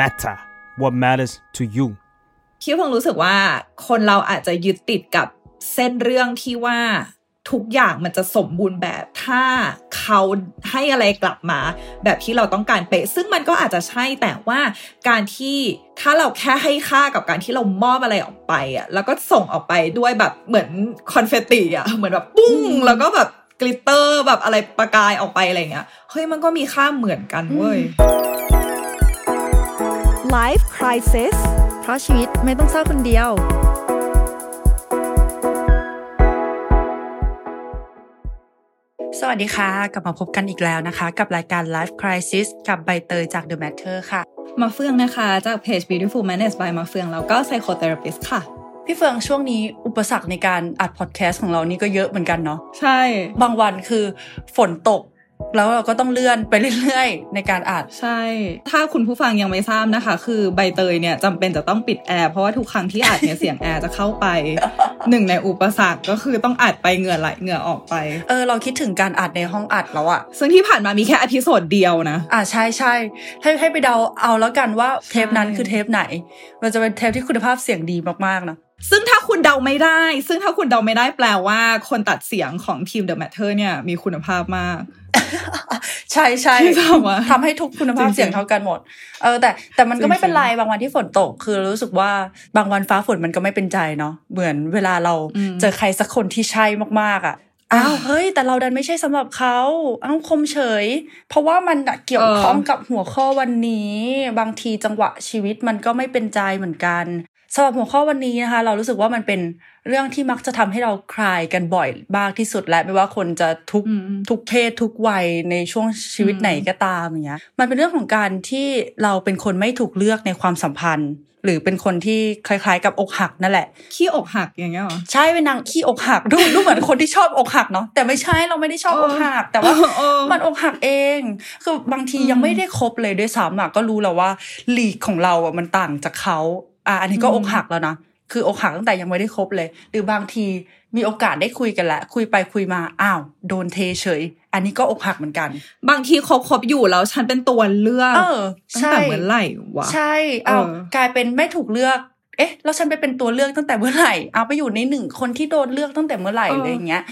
matter what matters to you พี่เพิ่งรู้สึกว่าคนเราอาจจะยึดติดกับเส้นเรื่องที่ว่าทุกอย่างมันจะสมบูรณ์แบบถ้าเขาให้อะไรกลับมา แบบที่เราต้องการเป๊ะ ซึ่งมันก็อาจจะใช่แต่ว่าการที่ถ้าเราแค่ให้ค่ากับการที่เรามอบอะไรออกไปอะแล้วก็ส่งออกไปด้วยแบบเหมือนคอนเฟตติอะเหมือนแบบปุ้ง แล้วก็แบบกลิตเตอร์แบบอะไรประกายออกไปอะไรเงี้ยเฮ้ยมันก็มีค่าเหมือนกันเว้ย Life Crisis เพราะชีวิตไม่ต้องเศร้าคนเดียว สวัสดีค่ะ กลับมาพบกันอีกแล้วนะคะ กับรายการ Life Crisis กับใบเตยจาก The Matter ค่ะ มาเฟืองนะคะ จากเพจ Beautiful Manage by มาเฟืองแล้วก็ Psychotherapist ค่ะพี่เฟืองช่วงนี้อุปสรรคในการอัดพอดแคสต์ของเรานี่ก็เยอะเหมือนกันเนาะใช่ บางวันคือฝนตก แล้วเราก็ต้องเลื่อนไปเรื่อยๆ ในการอัดใช่ ถ้าคุณผู้ฟังยังไม่ทราบนะคะ คือใบเตยเนี่ยจำเป็นจะต้องปิดแอร์เพราะว่าทุกครั้งที่อัดเนี่ยเสียงแอร์จะเข้าไปหนึ่งในอุปสรรคก็คือต้องอัดไปเหงื่อไหลเหงื่อออกไป เออเราคิดถึงการอัดในห้องอัดแล้วอะซึ่งที่ผ่านมามีแค่ episode เดียวนะอ่าใช่ใช่ให้ให้ไปเดาเอาแล้วกันว่าเทปนั้นคือเทปไหน มันจะเป็นเทปที่คุณภาพเสียงดีมากๆนะ ซึ่งถ้าคุณเดาไม่ได้ ซึ่งถ้าคุณเดาไม่ได้แปลว่า คนตัดเสียงของทีม The Matter เนี่ย มีคุณภาพมาก ใช่ใช่ที่ทำอะทำให้ทุกคุณภาพจริงๆเสียงเท่ากันหมด เออ แต่แต่มันก็ไม่เป็นจริงๆไร บางวันที่ฝนตก คือรู้สึกว่าบางวันฟ้าฝนมันก็ไม่เป็นใจเนาะ เหมือนเวลาเราอืมเจอใครสักคนที่ใช่มากๆอะอ้าวเฮ้ย แต่เราดันไม่ใช่สำหรับเขาอ้าวคมเฉย เพราะว่ามันอะเกี่ยวข้องกับหัวข้อวันนี้ บางทีจังหวะชีวิตมันก็ไม่เป็นใจเหมือนกัน สำหรับหัวข้อวันนี้นะคะ เรารู้สึกว่ามันเป็นเรื่องที่มักจะทำให้เราคลายกันบ่อยมากที่สุดและไม่ว่าคนจะทุกอืมทุกเพศทุกวัยในช่วงชีวิตอืมไหนก็ตามอย่างเงี้ยมันเป็นเรื่องของการที่เราเป็นคนไม่ถูกเลือกในความสัมพันธ์ หรือเป็นคนที่คล้ายๆ กับอกหักนั่นแหละ ขี้อกหักอย่างเงี้ยเหรอใช่เป็นนางขี้อกหักดูดูเหมือนคนที่ชอบอกหักเนาะแต่ไม่ใช่เราไม่ได้ชอบอกหัก แต่ว่าเออมันอกหักเอง คือบางทียังไม่ได้คบเลยด้วยซ้ำอะก็รู้แล้วว่าลีกของเราอะมันต่างจากเขา อะอันนี้ก็อกหักแล้วนะคืออกหักตั้งแต่ยังไม่ได้คบเลย หรือบางทีมีโอกาสได้คุยกันแล้วคุยไปคุยมาอ้าวโดนเทเฉย อันนี้ก็อกหักเหมือนกัน บางทีคบคบอยู่แล้วฉันเป็นตัวเลือกเออตั้งใช่แต่เมื่อไหร่วะใช่เอาเออกลายเป็นไม่ถูกเลือก เอ๊ะ แล้วฉันไปเป็นตัวเลือกตั้งแต่เมื่อไหร่เอาไปอยู่ในหนึ่งคนที่โดนเลือกตั้งแต่เมื่อไหร่อะไรอย่างเงี้ย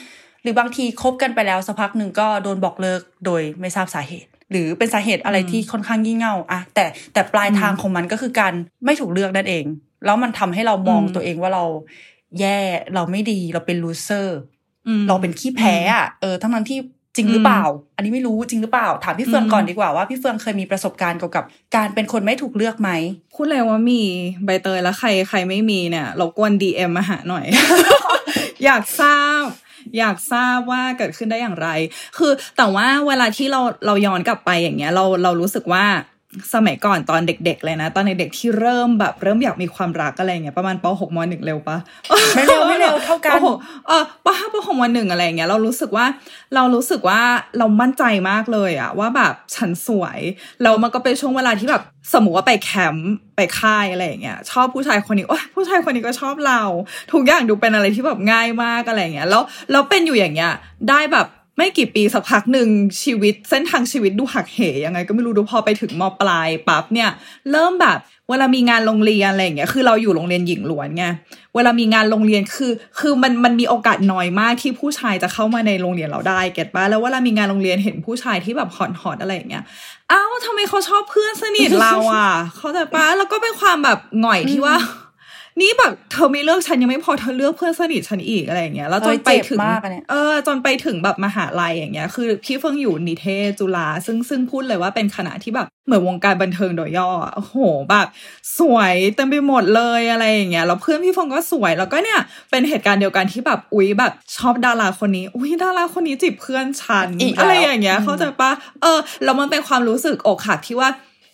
หรือบางทีคบกันไปแล้วสักพักหนึ่งก็โดนบอกเลิกโดยไม่ทราบสาเหตุ หรือเป็นสาเหตุอะไรที่ค่อนข้างงี่เง่าอะแต่แต่ปลายทางของมันก็คือการไม่ถูกเลือกนั่นเอง แล้วมันทำให้เรามองอืมตัวเองว่าเราแย่เราไม่ดีเราเป็นลูเซอร์อืมเราเป็นขี้แพ้อะเออทั้งนั้นที่จริงหรือเปล่า อันนี้ไม่รู้จริงหรือเปล่า ถามพี่เฟืองอืมก่อนดีกว่าว่าพี่เฟืองเคยมีประสบการณ์เกี่ยวกับการเป็นคนไม่ถูกเลือกไหมพูดเลยว่ามีใบเตยแล้วใครใครไม่มีเนี่ยรบกวนดีเอ็มมาหาหน่อย อยากทราบ อยากทราบว่าเกิดขึ้นได้อย่างไร คือแต่ว่าเวลาที่เราเราย้อนกลับไปอย่างเงี้ย เราเรารู้สึกว่า สมัยก่อนตอนเด็ก ๆ เลยนะ ตอนเด็กๆที่เริ่มแบบ เริ่มอยากมีความรักอะไรเงี้ยประมาณป .6 ม .1 เร็วปะไม่เร็วไม่เร็วเท่ากันป .6 เออป .5 ป .6 ม .1 อะไรอย่างเงี้ยเรารู้สึกว่าเรารู้สึกว่าเรามั่นใจมากเลยอะว่าแบบฉันสวยแล้วมันก็เป็นช่วงเวลาที่แบบสมมติว่าไปแคมป์ไปค่ายอะไรอย่างเงี้ยชอบผู้ชายคนนี้โอ้ยผู้ชายคนนี้ก็ชอบเรา ทุกอย่างดูเป็นอะไรที่แบบง่ายมากอะไรอย่างเงี้ยแล้วแล้วเป็นอยู่อย่างเงี้ยได้แบบ ไม่กี่ปีสักพักหนึ่งชีวิตเส้นทางชีวิตดูหักเหยังไง ก็ไม่รู้ดูพอไปถึงมปลายปั๊บเนี่ย เริ่มแบบเวลามีงานโรงเรียนอะไรอย่างเงี้ยคือเราอยู่โรงเรียนหญิงล้วนไงเวลามีงานโรงเรียนคือ คือมันมันมีโอกาสน้อยมากที่ผู้ชายจะเข้ามาในโรงเรียนเราได้เก็ตปะแล้วเวลามีงานโรงเรียนเห็นผู้ชายที่แบบหอนหอนอะไรอย่างเงี้ยอ้าวทำไมเขาชอบเพื่อนสนิทเราอะเขาใจปะแล้วก็เป็นความแบบหง่อยที่ว่า นี่แบบเธอไม่เลือกฉันยังไม่พอเธอเลือกเพื่อนสนิทฉันอีกอะไรอย่างเงี้ยแล้วจนไปถึงเอ้ยเจ็บมากอะเนี่ยเออจนไปถึงแบบมหาลัยอย่างเงี้ย คือพี่เฟิงอยู่นิเทศจุฬาซึ่งซึ่งพูดเลยว่าเป็นคณะที่แบบเหมือนวงการบันเทิงโดยย่ออะโอ้โหแบบสวยเต็มไปหมดเลยอะไรอย่างเงี้ยแล้วเพื่อนพี่เฟิงก็สวยแล้วก็เนี่ยเป็นเหตุการณ์เดียวกันที่แบบอุ๊ยแบบชอบดาราคนนี้อุ๊ยดาราคนนี้จีบเพื่อนฉันอีกแล้วอะไรอย่างเงี้ยเข้าใจปะเออแล้วมันเป็นความรู้สึกอกหักที่ว่า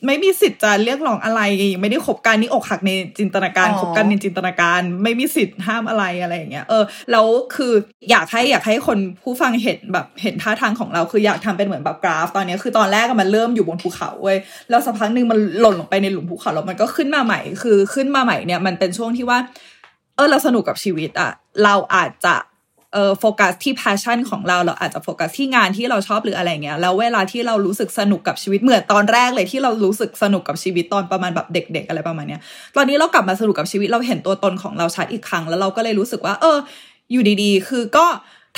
ไม่มีสิทธิ์จะเรียกร้องอะไรยังไม่ได้คบกันนี่อกหักในจินตนาการอ๋อคบกันในจินตนาการ ไม่มีสิทธิ์ห้ามอะไรอะไรอย่างเงี้ยเออแล้วคืออยากให้อยากให้คนผู้ฟังเห็นแบบเห็นท่าทางของเราคืออยากทำเป็นเหมือนแบบกราฟ ตอนเนี้ยคือตอนแรกอะมันเริ่มอยู่บนภูเขาเว้ยแล้วสักพักหนึ่งมันหล่นลงไปในหลุมภูเขาแล้วมันก็ขึ้นมาใหม่ คือขึ้นมาใหม่เนี่ยมันเป็นช่วงที่ว่า เออเราสนุกกับชีวิตอะเราอาจจะ เออโฟกัสที่ passion ของเราเราอาจจะโฟกัสที่งานที่เราชอบหรืออะไรเงี้ยแล้วเวลาที่เรารู้สึกสนุกกับชีวิตเหมือนตอนแรกเลยที่เรารู้สึกสนุกกับชีวิตตอนประมาณแบบเด็ก ๆ อะไรประมาณเนี้ยตอนนี้เรากลับมาสนุกกับชีวิตเราเห็นตัวตนของเราชัดอีกครั้ง แล้วเราก็เลยรู้สึกว่า เออ อยู่ดีๆ คือก็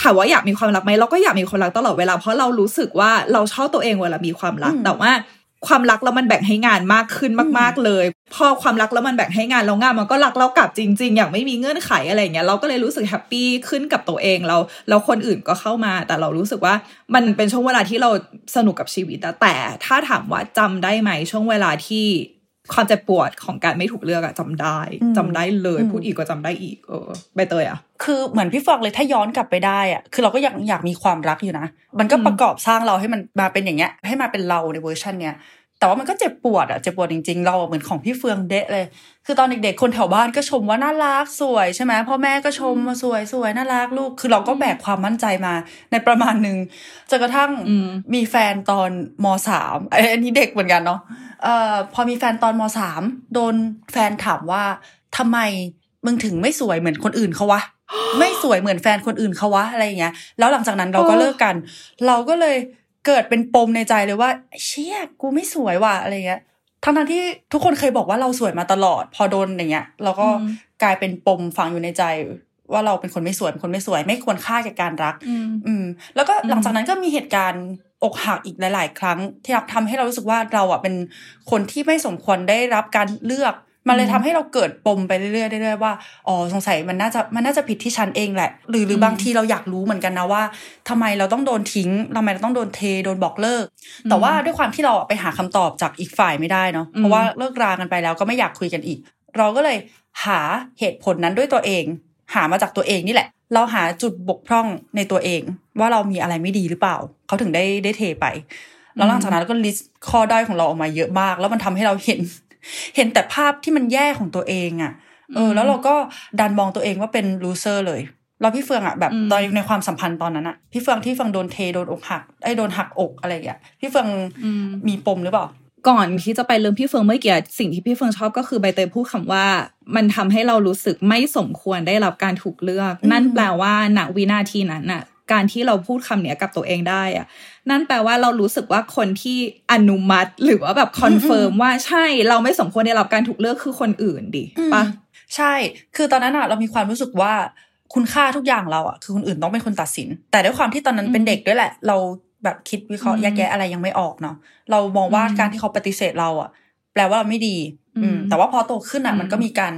ถามว่าอยากมีความรักไหมเราก็อยากมีความรักตลอดเวลาเพราะเรารู้สึกว่าเราชอบตัวเองเวลามีความรักแต่ว่า ความรักแล้วมันแบ่งให้งานมากขึ้นมากๆเลย พอความรักแล้วมันแบ่งให้งานแล้วงานมันก็รักเรากลับจริง ๆ อย่างไม่มีเงื่อนไขอะไรเงี้ยเราก็เลยรู้สึก happy ขึ้นกับตัวเองเราแล้วคนอื่นก็เข้ามา แต่เรารู้สึกว่ามันเป็นช่วงเวลาที่เราสนุกกับชีวิตอะแต่ถ้าถามว่าจำได้ไหมช่วงเวลาที่ ความเจ็บปวดของการไม่ถูกเลือกอะจำได้จำได้เลยพูดอีกก็จำได้อีก เออใบเตยอะคือเหมือนพี่ฟองเลยถ้าย้อนกลับไปได้อะคือเราก็อยากอยากมีความรักอยู่นะ มันก็ประกอบสร้างเราให้มันมาเป็นอย่างเงี้ย ให้มาเป็นเราในเวอร์ชันเนี้ยแต่ว่ามันก็เจ็บปวดอะเจ็บปวดจริงๆ เราเหมือนของพี่เฟืองเดะเลย คือตอนเด็กๆ คนแถวบ้านก็ชมว่าน่ารักสวยใช่ไหมพ่อแม่ก็ชมมาสวยสวยน่ารักลูก คือเราก็แบกความมั่นใจมาในประมาณหนึ่งจนกระทั่งมีแฟนตอนมสามอันนี้เด็กเหมือนกันเนาะ เอ่อพอมีแฟนตอนมสามโดนแฟนถามว่าทำไมมึงถึงไม่สวยเหมือนคนอื่นเขาวะไม่สวยเหมือนแฟนคนอื่นเขาวะอะไรอย่างเงี้ย แล้วหลังจากนั้นเราก็เลิกกัน เราก็เลยเกิดเป็นปมในใจเลยว่า เชี่ยกูไม่สวยว่ะอะไรเงี้ยทั้งทั้งที่ทุกคนเคยบอกว่าเราสวยมาตลอด พอโดนอย่างเงี้ย เราก็กลายเป็นปมฝังอยู่ในใจ ว่าเราเป็นคนไม่สวยเป็นคนไม่สวย ไม่ควรค่าแก่การรัก อืมแล้วก็หลังจากนั้นก็มีเหตุการณ์ อกหักอีกหลาย ๆ ครั้ง ที่ทำให้เรารู้สึกว่าเราอะเป็นคนที่ไม่สมควรได้รับการเลือกมันเลยทำให้เราเกิดปมไปเรื่อยๆเรื่อยๆว่าอ๋อสงสัยมันน่าจะมันน่าจะผิดที่ฉันเองแหละ หรือหรือบางทีเราอยากรู้เหมือนกันนะว่าทำไมเราต้องโดนทิ้งทำไมเราต้องโดนเทโดนบอกเลิก แต่ว่าด้วยความที่เราไปหาคำตอบจากอีกฝ่ายไม่ได้เนาะเพราะว่าเลิกรากันไปแล้วก็ไม่อยากคุยกันอีก เราก็เลยหาเหตุผลนั้นด้วยตัวเอง หามาจากตัวเองนี่แหละ เราหาจุดบกพร่องในตัวเอง ว่าเรามีอะไรไม่ดีหรือเปล่า เขาถึงได้ได้เทไป แล้วหลังจากนั้นก็ list ข้อด้อยของเราออกมาเยอะมาก แล้วมันทำให้เราเห็น เห็นแต่ภาพที่มันแย่ของตัวเองอะ่ะ เออ แล้วเราก็ดันมองตัวเองว่าเป็น loser เลยแล้วพี่เฟืองอะ่ะแบบตอนในความสัมพันธ์ตอนนั้นอะ่ะพี่เฟืองที่เฟืองโดนเทโดนอกหักไอ้โดนหักอกอะไรอย่างเงี้ยพี่เฟืองมีปมหรือเปล่า ก่อนที่จะไปเรื่องพี่เฟิงเมื่อกี้สิ่งที่พี่เฟิงชอบก็คือใบเตยพูดคำว่า มันทำให้เรารู้สึกไม่สมควรได้รับการถูกเลือก นั่นแปลว่าณวินาทีนั้นน่ะ การที่เราพูดคำเนี้ยกับตัวเองได้อะนั่นแปลว่าเรารู้สึกว่าคนที่อนุมัติหรือว่าแบบ confirm ว่าใช่เราไม่สมควรได้รับการถูกเลือกคือคนอื่นดิปะใช่ คือตอนนั้นอะเรามีความรู้สึกว่าคุณค่าทุกอย่างเราอะคือคนอื่นต้องเป็นคนตัดสิน แต่ด้วยความที่ตอนนั้นเป็นเด็กด้วยแหละ เรา แบบคิดวิเคราะห์แยกแยะอะไรยังไม่ออกเนาะเรามองว่าการที่เขาปฏิเสธเราอะแปลว่าเราไม่ดี อืม แต่ว่าพอโตขึ้นอะมันก็มีการ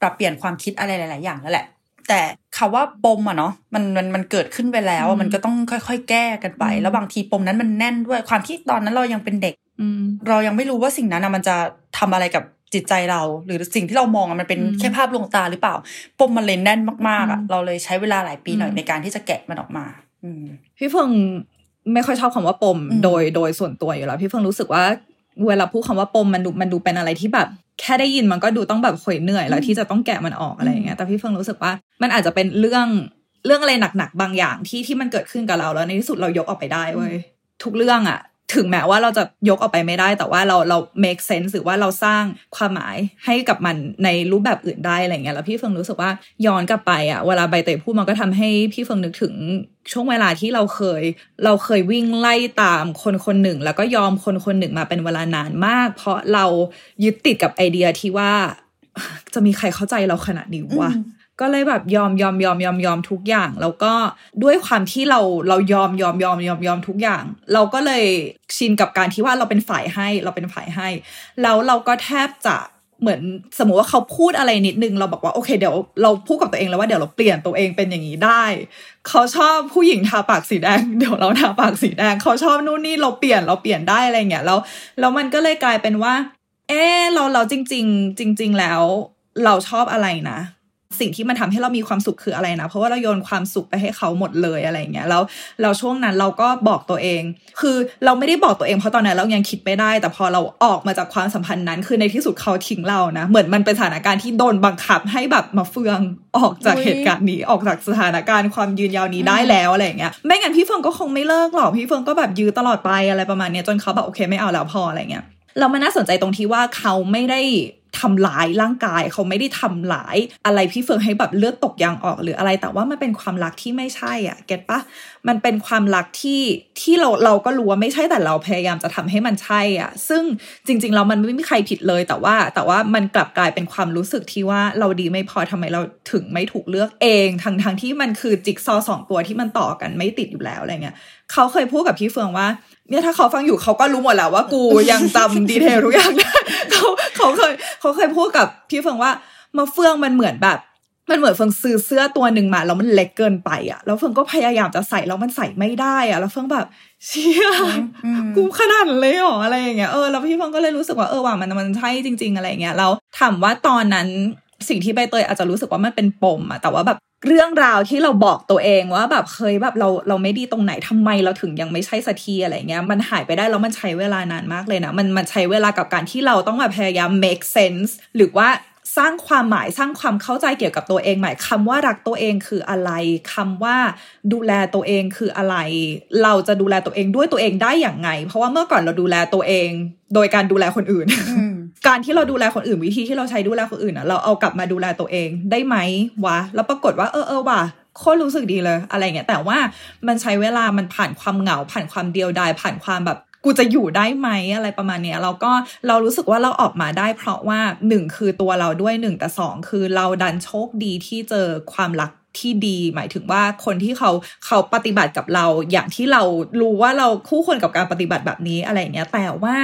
ปรับเปลี่ยนความคิดอะไรหลาย ๆ อย่างแล้วแหละ แต่คำว่าปมอะเนาะมันมันมันเกิดขึ้นไปแล้ว มันก็ต้องค่อย ๆ แก้กันไป แล้วบางทีปมนั้นมันแน่นด้วยความที่ตอนนั้นเรายังเป็นเด็กเรายังไม่รู้ว่าสิ่งนั้นมันจะทำอะไรกับจิตใจเรา หรือสิ่งที่เรามองมันเป็นแค่ภาพลวงตาหรือเปล่า ปมมันเลยแน่นมากๆอะเราเลยใช้เวลาหลายปีหน่อยในการที่จะแกะมันออกมาอืมพี่เฟิง ไม่ค่อยชอบคำว่าปม โดยโดยส่วนตัวอยู่แล้ว พี่เฟิงรู้สึกว่า เวลาพูดคำว่าปมมันดูมันดูเป็นอะไรที่แบบ แค่ได้ยินมันก็ดูต้องแบบหอยเหนื่อย แล้วที่จะต้องแกะมันออกอะไรอย่างเงี้ยแต่พี่เฟิงรู้สึกว่ามันอาจจะเป็นเรื่องเรื่องอะไรหนักๆบางอย่างที่ที่มันเกิดขึ้นกับเราแล้วในที่สุดเรายกออกไปได้เว้ยทุกเรื่องอะ ถึงแม้ว่าเราจะยกออกไปไม่ได้ แต่ว่าเราเรา make sense หรือว่าเราสร้างความหมายให้กับมันในรูปแบบอื่นได้อะไรเงี้ยแล้วพี่เฟิงรู้สึกว่าย้อนกลับไปอะเวลาใบเตยพูดมันก็ทำให้พี่เฟิงนึกถึงช่วงเวลาที่เราเคย เราเคยวิ่งไล่ตามคนคนหนึ่ง แล้วก็ยอมคนคนหนึ่งมาเป็นเวลานานมาก เพราะเรายึดติดกับไอเดียที่ว่าจะมีใครเข้าใจเราขนาดนี้วะ ก็เลยแบบยอมยอมยอมยอมยอมทุกอย่าง แล้วก็ด้วยความที่เราเรายอมยอมยอมยอมยอมทุกอย่าง เราก็เลยชินกับการที่ว่าเราเป็นฝ่ายให้เราเป็นฝ่ายให้ แล้วเราก็แทบจะเหมือนสมมติว่าเขาพูดอะไรนิดนึงเราบอกว่าโอเคเดี๋ยวเราพูดกับตัวเองแล้วว่าเดี๋ยวเราเปลี่ยนตัวเองเป็นอย่างนี้ได้ เขาชอบผู้หญิงทาปากสีแดงเดี๋ยวเราทาปากสีแดง เขาชอบนู่นนี่เราเปลี่ยนเราเปลี่ยนได้อะไรเงี้ยแล้วแล้วมันก็เลยกลายเป็นว่า เออเราเราจริง ๆ จริง ๆ แล้ว เราชอบอะไรนะ สิ่งที่มันทำให้เรามีความสุขคืออะไรนะ เพราะว่าเราโยนความสุขไปให้เขาหมดเลยอะไรเงี้ยแล้วเราช่วงนั้นเราก็บอกตัวเอง คือเราไม่ได้บอกตัวเองเพราะตอนนั้นเรายังคิดไม่ได้ แต่พอเราออกมาจากความสัมพันธ์นั้น คือในที่สุดเขาทิ้งเรานะ เหมือนมันเป็นสถานการณ์ที่โดนบังคับให้แบบมาเฟืองออกจากเหตุการณ์นี้ออกจากสถานการณ์ความยืนยาวนี้ได้แล้วอะไรเงี้ยไม่งั้นพี่เฟิงก็คงไม่เลิกหรอกพี่เฟิงก็แบบยื้อตลอดไปอะไรประมาณเนี้ยจนเขาแบบโอเคไม่เอาแล้วพออะไรเงี้ยเรามันน่าสนใจตรงที่ว่าเขาไม่ได้ ทำร้ายร่างกาย เขาไม่ได้ทำร้ายอะไรพี่เฟิงให้แบบเลือดตกยางออกหรืออะไร แต่ว่ามันเป็นความรักที่ไม่ใช่อะ เก็ตปะมันเป็นความรักที่ที่เราเราก็รู้ว่าไม่ใช่แต่เราพยายามจะทำให้มันใช่อะ ซึ่งจริงๆเรามันไม่มีใครผิดเลย แต่ว่าแต่ว่ามันกลับกลายเป็นความรู้สึกที่ว่าเราดีไม่พอทำไมเราถึงไม่ถูกเลือกเองทั้งทั้งที่มันคือจิ๊กซอสองตัวที่มันต่อกันไม่ติดอยู่แล้วอะไรเงี้ย เขาเคยพูดกับพี่เฟืองว่าเนี่ยถ้าเขาฟังอยู่เขาก็รู้หมดแล้วว่ากูยังจำดีเทลทุกอย่างได้เขาเขาเคยเขาเคยพูดกับพี่เฟืองว่ามาเฟืองมันเหมือนแบบมันเหมือนเฟืองซื้อเสื้อตัวหนึ่งมาแล้วมันเล็กเกินไปอะแล้วเฟืองก็พยายามจะใส่แล้วมันใส่ไม่ได้อะ แล้วเฟืองแบบเชี่ยกูขนาดนั้นเลยเหรออะไรอย่างเงี้ยเออแล้วพี่เฟืองก็เลยรู้สึกว่าเออว่ามันมันใช่จริง ๆ อะไรอย่างเงี้ยแล้วถามว่าตอนนั้น สิ่งที่ใบเตยอาจจะรู้สึกว่ามันเป็นปมอะแต่ว่าแบบเรื่องราวที่เราบอกตัวเองว่าแบบเคยแบบเราเราไม่ดีตรงไหนทำไมเราถึงยังไม่ใช่สักทีอะไรเงี้ยมันหายไปได้แล้วมันใช้เวลานานมากเลยนะมันมันใช้เวลากับการที่เราต้องมาพยายาม make sense หรือว่าสร้างความหมายสร้างความเข้าใจเกี่ยวกับตัวเองใหม่คำว่ารักตัวเองคืออะไรคำว่าดูแลตัวเองคืออะไร เราจะดูแลตัวเองด้วยตัวเองได้อย่างไง เพราะว่าเมื่อก่อนเราดูแลตัวเอง โดยการดูแลคนอื่น การที่เราดูแลคนอื่นวิธีที่เราใช้ดูแลคนอื่นอะเราเอากลับมาดูแลตัวเองได้ไหมวะ แล้วปรากฏว่าเออเออว่ะโคตรรู้สึกดีเลยอะไรเงี้ยแต่ว่ามันใช้เวลามันผ่านความเหงา ผ่านความเดียวดายผ่านความแบบกูจะอยู่ได้ไหมอะไรประมาณเนี้ยเราก็เรารู้สึกว่าเราออกมาได้ เพราะว่าหนึ่งคือตัวเราด้วยหนึ่งแต่สองคือเราดันโชคดีที่เจอความรักที่ดี หมายถึงว่าคนที่เขาเขาปฏิบัติกับเรา อย่างที่เรารู้ว่าเราคู่ควรกับการปฏิบัติแบบนี้อะไรเงี้ยแต่ว่า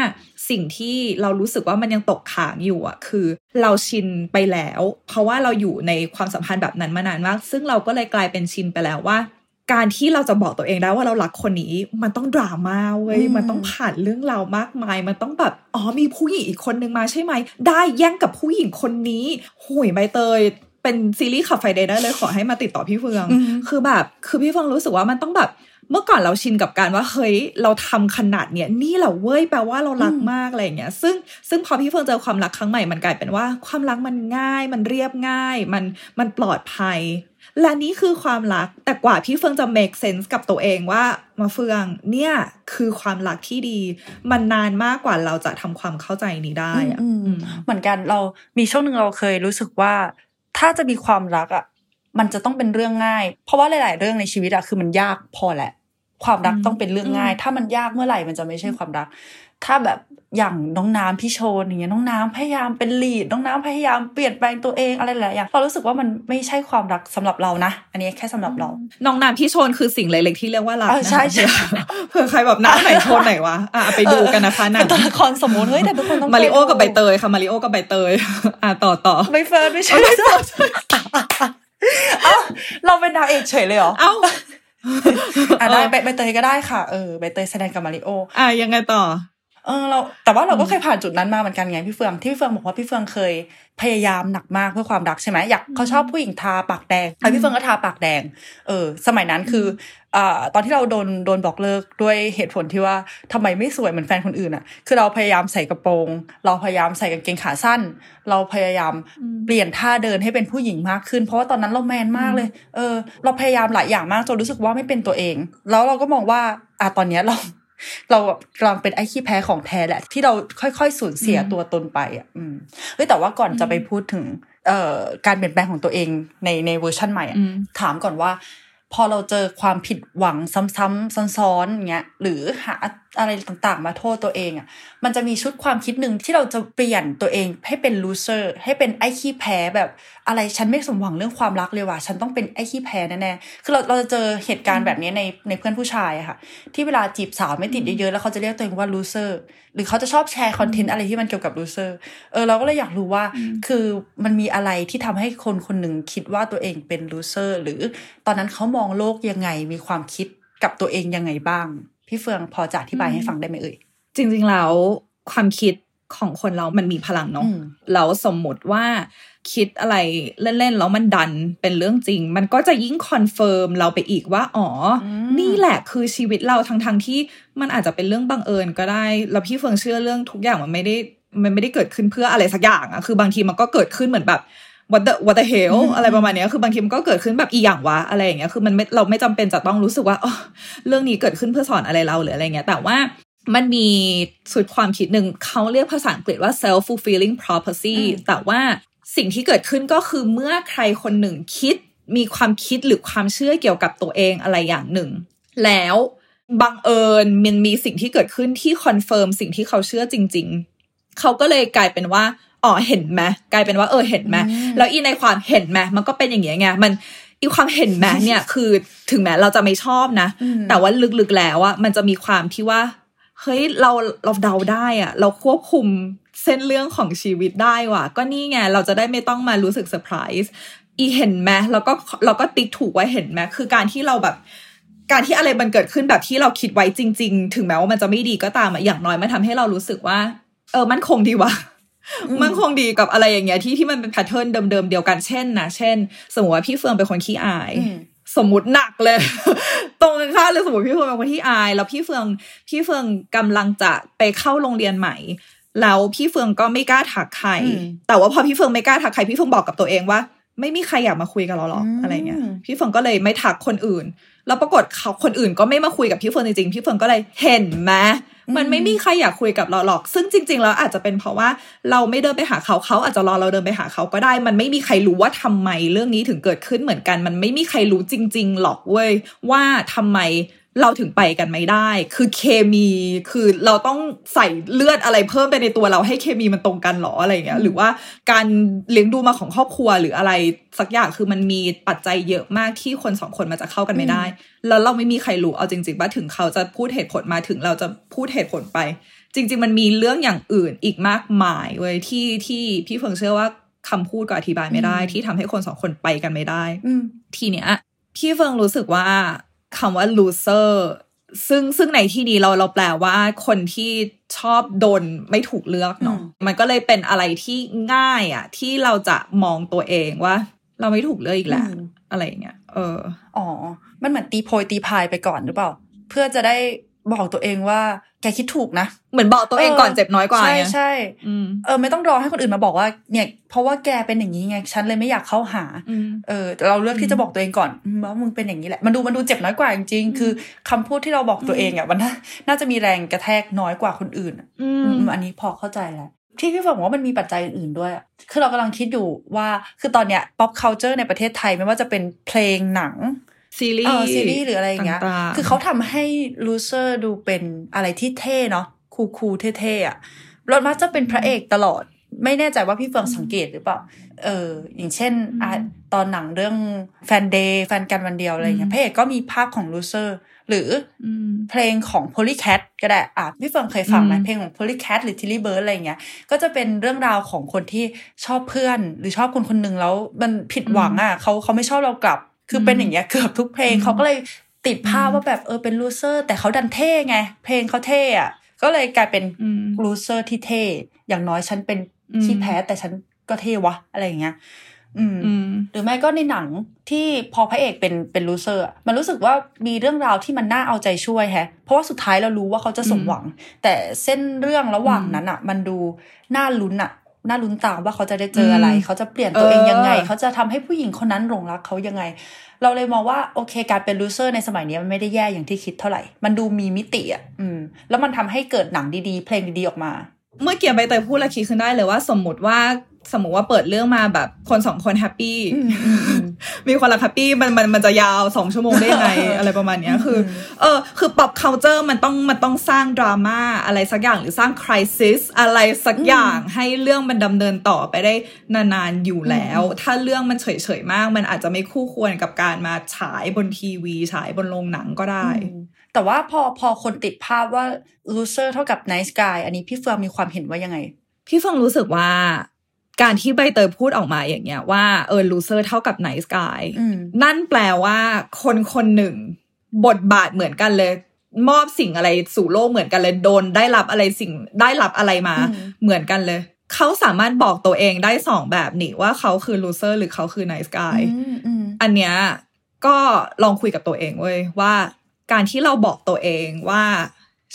สิ่งที่เรารู้สึกว่ามันยังตกค้างอยู่อะคือ เราชินไปแล้ว เพราะว่าเราอยู่ในความสัมพันธ์แบบนั้นมานานมาก ซึ่งเราก็เลยกลายเป็นชินไปแล้วว่าการที่เราจะบอกตัวเองได้ว่าเรารักคนนี้ มันต้องดราม่าเว้ย มันต้องผ่านเรื่องราวมากมาย มันต้องแบบ อ๋อ มีผู้หญิงอีกคนนึงมาใช่ไหม ได้แย่งกับผู้หญิงคนนี้หุยใบเตย เป็นซีรีส์ขับไฟเดย์ได้เลยขอให้มาติดต่อพี่เฟือง คือแบบ คือพี่เฟืองรู้สึกว่ามันต้องแบบ เมื่อก่อนเราชินกับการว่าเฮ้ยเราทำขนาดเนี้ยนี่แหละเว้ยแปลว่าเรารักมากอะไรอย่างเงี้ย ซึ่งซึ่งพอพี่เฟิงเจอความรักครั้งใหม่มันกลายเป็นว่า ความรักมันง่าย มันเรียบง่าย มันมันปลอดภัย และนี่คือความรักแต่กว่าพี่เฟิงจะ make sense กับตัวเองว่ามาเฟืองเนี่ยคือความรักที่ดี มันนานมากกว่าเราจะทำความเข้าใจนี้ได้อะอืมเหมือนกันเรามีช่วงหนึ่งเราเคยรู้สึกว่า ถ้าจะมีความรักอะมันจะต้องเป็นเรื่องง่าย เพราะว่าหลาย ๆ เรื่องในชีวิตอะคือมันยากพอแหละ ความรักต้องเป็นเรื่องง่าย ถ้ามันยากเมื่อไหร่มันจะไม่ใช่ความรัก ถ้าแบบอย่างน้องน้ำพี่โชนอย่างเงี้ยน้องน้ำพยายามเป็นลีดน้องน้ำพยายามเปลี่ยนแปลงตัวเองอะไรหลายอย่างเรารู้สึกว่ามันไม่ใช่ความรักสำหรับเรานะ อันนี้แค่สำหรับเราน้องน้ำพี่โชนคือสิ่งเล็กๆที่เรียกว่ารักเออนะใช่ใช่เผื่อใครแบบน้ำไหนโชนไหนวะอะไปดูกันนะคะหนัเป็งนตัวละครสมมติเฮ้ยแต่ทุกคนต้องมาริโอเคยดูกับใบเตยค่ะมาริโอกับใบเตยอะต่อต่อใบเฟิร์นไม่ใช่ไม่ใช่เอ้าเราเป็นนางเอกเฉยเลยเหรอเอ้า อะได้ใบใบเตยก็ได้ค่ะเออใบเตยแสดงกับมาริโออะยังไงต่อ เออเราแต่ว่าเราก็เคยผ่านจุดนั้นมาเหมือนกันไงพี่เฟืองที่พี่เฟืองบอกว่าพี่เฟืองเคยพยายามหนักมากเพื่อความรักใช่ไหมอยากเขาชอบผู้หญิงทาปากแดงแล้วพี่เฟืองก็ทาปากแดง เออ สมัยนั้นคืออ่าตอนที่เราโดนโดนบอกเลิกด้วยเหตุผลที่ว่าทำไมไม่สวยเหมือนแฟนคนอื่นอะ คือเราพยายามใส่กระโปรง เราพยายามใส่กางเกงขาสั้น เราพยายามเปลี่ยนท่าเดินให้เป็นผู้หญิงมากขึ้น เพราะว่าตอนนั้นเราแมนมากเลย เออ เราพยายามหลายอย่างมากจนรู้สึกว่าไม่เป็นตัวเอง แล้วเราก็มองว่าอะตอนเนี้ยเรา เราแบบกำลังเป็นไอ้ขี้แพ้ของแท้แหละ ที่เราค่อยๆสูญเสียตัวตนไปอะ อืมเฮ้ยแต่ว่าก่อนจะไปพูดถึง เอ่อการเปลี่ยนแปลงของตัวเองในในเวอร์ชันใหม่อะอืมถามก่อนว่า พอเราเจอความผิดหวังซ้ำๆซ้อนๆอย่างเงี้ยหรือหา อะไรต่างๆ มาโทษตัวเองอะ มันจะมีชุดความคิดหนึ่งที่เราจะเปลี่ยนตัวเองให้เป็น loser ให้เป็นไอ้ขี้แพ้แบบอะไรฉันไม่สมหวังเรื่องความรักเลยว่ะฉันต้องเป็นไอ้ขี้แพ้แน่ๆคือเราเราจะเจอเหตุการณ์แบบนี้ในในเพื่อนผู้ชายอะค่ะ ที่เวลาจีบสาวไม่ติดเยอะๆแล้วเขาจะเรียกตัวเองว่า loser หรือเขาจะชอบแชร์ content อะไรที่มันเกี่ยวกับ loser เออเราก็เลยอยากรู้ว่าคือมันมีอะไรที่ทำให้คนคนหนึ่งคิดว่าตัวเองเป็น loser หรือตอนนั้นเขามองโลกยังไงมีความคิดกับตัวเองยังไงบ้าง พี่เฟืองพอจะอธิบายให้ฟังได้ไหมเอ่ย จริงๆแล้วความคิดของคนเรามันมีพลังเนาะอืมแล้วสมมติว่าคิดอะไรเล่นๆแล้วมันดันเป็นเรื่องจริง มันก็จะยิ่ง confirm เราไปอีกว่า อ๋ออมนี่แหละคือชีวิตเราทั้งๆที่มันอาจจะเป็นเรื่องบังเอิญก็ได้ แล้วพี่เฟิงเชื่อเรื่องทุกอย่างมันไม่ได้มันไม่ได้เกิดขึ้นเพื่ออะไรสักอย่างอะคือบางทีมันก็เกิดขึ้นเหมือนแบบ what the what the hell อะไรประมาณเนี้ยคือบางทีมันก็เกิดขึ้นแบบอีอย่างวะอะไรอย่างเงี้ยคือมันไม่เราไม่จำเป็นจะต้องรู้สึกว่าอ๋อเรื่องนี้เกิดขึ้นเพื่อสอนอะไรเราหรืออะไรเงี้ย แต่ว่ามันมีสุดความคิดหนึ่งเขาเรียกภาษาอังกฤษว่า self fulfilling prophecy อืมแต่ว่าสิ่งที่เกิดขึ้นก็คือเมื่อใครคนหนึ่งคิดมีความคิดหรือความเชื่อเกี่ยวกับตัวเองอะไรอย่างหนึ่ง แล้วบังเอิญมันมีสิ่งที่เกิดขึ้นที่ confirm สิ่งที่เขาเชื่อจริง ๆ เขาก็เลยกลายเป็นว่า อ๋อเห็นไหมกลายเป็นว่าเออเห็นไหมอืมแล้วอีในความเห็นไหมมันก็เป็นอย่างเงี้ยไงมันอีความเห็นไหมเนี่ยคือถึงแม้เราจะไม่ชอบนะอืมแต่ว่าลึกๆแล้วอะมันจะมีความที่ว่าเฮ้ยเราเราเดาได้อะเราควบคุมเส้นเรื่องของชีวิตได้ว่ะ ก็นี่ไงเราจะได้ไม่ต้องมารู้สึกเซอร์ไพรส์อีเห็นไหมแล้วก็เราก็ติ๊กถูกไว้เห็นไหมคือการที่เราแบบ การที่อะไรมันเกิดขึ้นแบบที่เราคิดไว้จริง ๆ ถึงแม้ว่ามันจะไม่ดีก็ตามอะอย่างน้อยมันทำให้เรารู้สึกว่า เออมันคงดีว่ะ มันคงดีกับอะไรอย่างเงี้ยที่ที่มันเป็น pattern เดิมๆเดียวกันเช่นนะเช่น สมมติว่าพี่เฟืองเป็นคนขี้อายอืมสมมติหนักเลย ตรงกันข้ามเลยสมมติพี่เฟืองเป็นคนที่อาย แล้วพี่เฟืองพี่เฟืองกำลังจะไปเข้าโรงเรียนใหม่แล้วพี่เฟืองก็ไม่กล้าทักใครอืมแต่ว่าพอพี่เฟืองไม่กล้าทักใครพี่เฟืองบอกกับตัวเองว่า ไม่มีใครอยากมาคุยกับเราหรอกอืมอะไรเงี้ยพี่เฟืองก็เลยไม่ทักคนอื่น แล้วปรากฏเขาคนอื่นก็ไม่มาคุยกับพี่เฟืองจริงๆพี่เฟืองก็เลยเห็นไหม มันไม่มีใครอยากคุยกับเราหรอก ซึ่งจริง ๆ แล้วอาจจะเป็นเพราะว่าเราไม่เดินไปหาเขาเขาอาจจะรอเราเดินไปหาเขาก็ได้ มันไม่มีใครรู้ว่าทำไมเรื่องนี้ถึงเกิดขึ้นเหมือนกัน มันไม่มีใครรู้จริง ๆ หรอกเว้ยว่าทำไม เราถึงไปกันไม่ได้ คือเคมีคือเราต้องใส่เลือดอะไรเพิ่มไปในตัวเราให้เคมีมันตรงกันหรออะไรอย่างเงี้ย หรือว่าการเลี้ยงดูมาของครอบครัวหรืออะไรสักอย่างคือมันมีปัจจัยเยอะมากที่คนสองคนมันจะเข้ากันไม่ได้ แล้วเราไม่มีใครรู้เอาจริงๆว่าถึงเขาจะพูดเหตุผลมาถึงเราจะพูดเหตุผลไป จริง ๆ มันมีเรื่องอย่างอื่นอีกมากมายเว้ยที่ที่พี่เฟิงเชื่อว่าคำพูดก็อธิบายไม่ได้อืมที่ทำให้คนสองคนไปกันไม่ได้อืมทีเนี้ยพี่เฟิงรู้สึกว่า คำว่า loser ซึ่งซึ่งในที่นี้เราเราแปลว่าคนที่ชอบโดนไม่ถูกเลือกเนาะอืมมันก็เลยเป็นอะไรที่ง่ายอะที่เราจะมองตัวเองว่า เราไม่ถูกเลือกอีกแล้วอืมอะไรอย่างเงี้ยเอออ๋อ มันเหมือนตีโพยตีพายไปก่อนหรือเปล่า เพื่อจะได้ บอกตัวเองว่าแกคิดถูกนะเหมือนบอกตัวเองก่อนเจ็บน้อยกว่าใช่ไงใช่อืมเออไม่ต้องรอให้คนอื่นมาบอกว่า เนี่ย เพราะว่าแกเป็นอย่างนี้ไงฉันเลยไม่อยากเข้าหาอืมเออแต่เราเลือกที่จะบอกตัวเองก่อนอืมว่ามึงเป็นอย่างนี้แหละมันดูมันดูเจ็บน้อยกว่าจริงๆคือคำพูดที่เราบอกตัวเองอะมันน่าน่าจะมีแรงกระแทกน้อยกว่าคนอื่นอะอือืมมอันนี้พอเข้าใจแล้วที่พี่บอกว่ามันมีปัจจัยอื่นๆด้วยอะคือเรากำลังคิดอยู่ว่า คือตอนเนี้ย pop culture ในประเทศไทยไม่ว่าจะเป็นเพลงหนัง ซีรีส์เออซีรีส์หรืออะไรอย่างเงี้ยต่างๆคือเขาทำให้ loser ดูเป็นอะไรที่เท่เนาะคูคูลๆเท่ๆอะแล้วมักจะเป็นพระเอกตลอด ไม่แน่ใจว่าพี่เฟิงสังเกตหรือเปล่า เออ อย่างเช่นอะตอนหนังเรื่องแฟนเดย์แฟนกันวันเดียวอะไรอย่างเงี้ยอืมพระเอกก็มีภาคของ loser หรืออืมเพลงของ Polycat ก็ได้ อะ พี่เฟิงเคยฟังไหมอืมเพลงของ Polycat หรือ Tilly Bird อะไรอย่างเงี้ย ก็จะเป็นเรื่องราวของคนที่ชอบเพื่อน หรือชอบคนคนหนึ่งแล้วมันผิดหวังอะเขาเขาไม่ชอบเรากลับ คือเป็นอย่างเงี้ยเกือบทุกเพลงอืมเขาก็เลยติดภาพว่าแบบเออเป็น loser แต่เขาดันเท่ไง เพลงเขาเท่อะก็เลยกลายเป็นอืม loser ที่เท่ อย่างน้อยฉันเป็นอืมขี้แพ้แต่ฉันก็เท่วะอะไรอย่างเงี้ยอืมอืมหรือไม่ก็ในหนังที่พอพระเอกเป็นเป็นลูเซอร์อะมันรู้สึกว่ามีเรื่องราวที่มันน่าเอาใจช่วยแฮะ เพราะว่าสุดท้ายเรารู้ว่าเขาจะสมหวัง แต่เส้นเรื่องระหว่างนั้นอะมันดูน่าลุ้นอะ น่าลุ้นตามว่าเขาจะได้เจออะไรอืมเขาจะเปลี่ยนตัวเองยังไงเออเขาจะทำให้ผู้หญิงคนนั้นหลงรักเขายังไง เราเลยมองว่าโอเค การเป็น loser ในสมัยนี้มันไม่ได้แย่อย่างที่คิดเท่าไหร่ มันดูมีมิติอะอืม แล้วมันทำให้เกิดหนังดีๆ เพลงดีๆออกมา เมื่อกี้ใบเตยพูดแล้วคิดขึ้นได้เลยว่าสมมติว่า สมมติว่าเปิดเรื่องมาแบบคนสองคน happy อืมอืมอืมมีคนรัก happy มันมันมันจะยาวสองชั่วโมงได้ยังไงอะไรประมาณเนี้ยคือ เออ คือ pop culture มันต้องมันต้องสร้างดราม่าอะไรสักอย่างหรือสร้าง crisis อะไรสักอย่างให้เรื่องมันดำเนินต่อไปได้นานๆอยู่แล้ว ถ้าเรื่องมันเฉยๆมาก มันอาจจะไม่คู่ควรกับการมาฉายบนทีวี ฉายบนโรงหนังก็ได้อืมแต่ว่าพอพอคนติดภาพว่า loser เท่ากับ nice guy อันนี้พี่เฟืองมีความเห็นว่ายังไง พี่ฟังรู้สึกว่า การที่ใบเตยพูดออกมาอย่างเงี้ยว่าเออ loser เท่ากับ nice guy อืมนั่นแปลว่าคนคนหนึ่ง บทบาทเหมือนกันเลย มอบสิ่งอะไรสู่โลกเหมือนกันเลยโดนได้รับอะไรสิ่งได้รับอะไรมาอืมเหมือนกันเลย เขาสามารถบอกตัวเองได้สองแบบนี่ว่าเขาคือ loser หรือเขาคือ nice guy อืมอืมอันเนี้ยก็ลองคุยกับตัวเองเว้ยว่า การที่เราบอกตัวเองว่า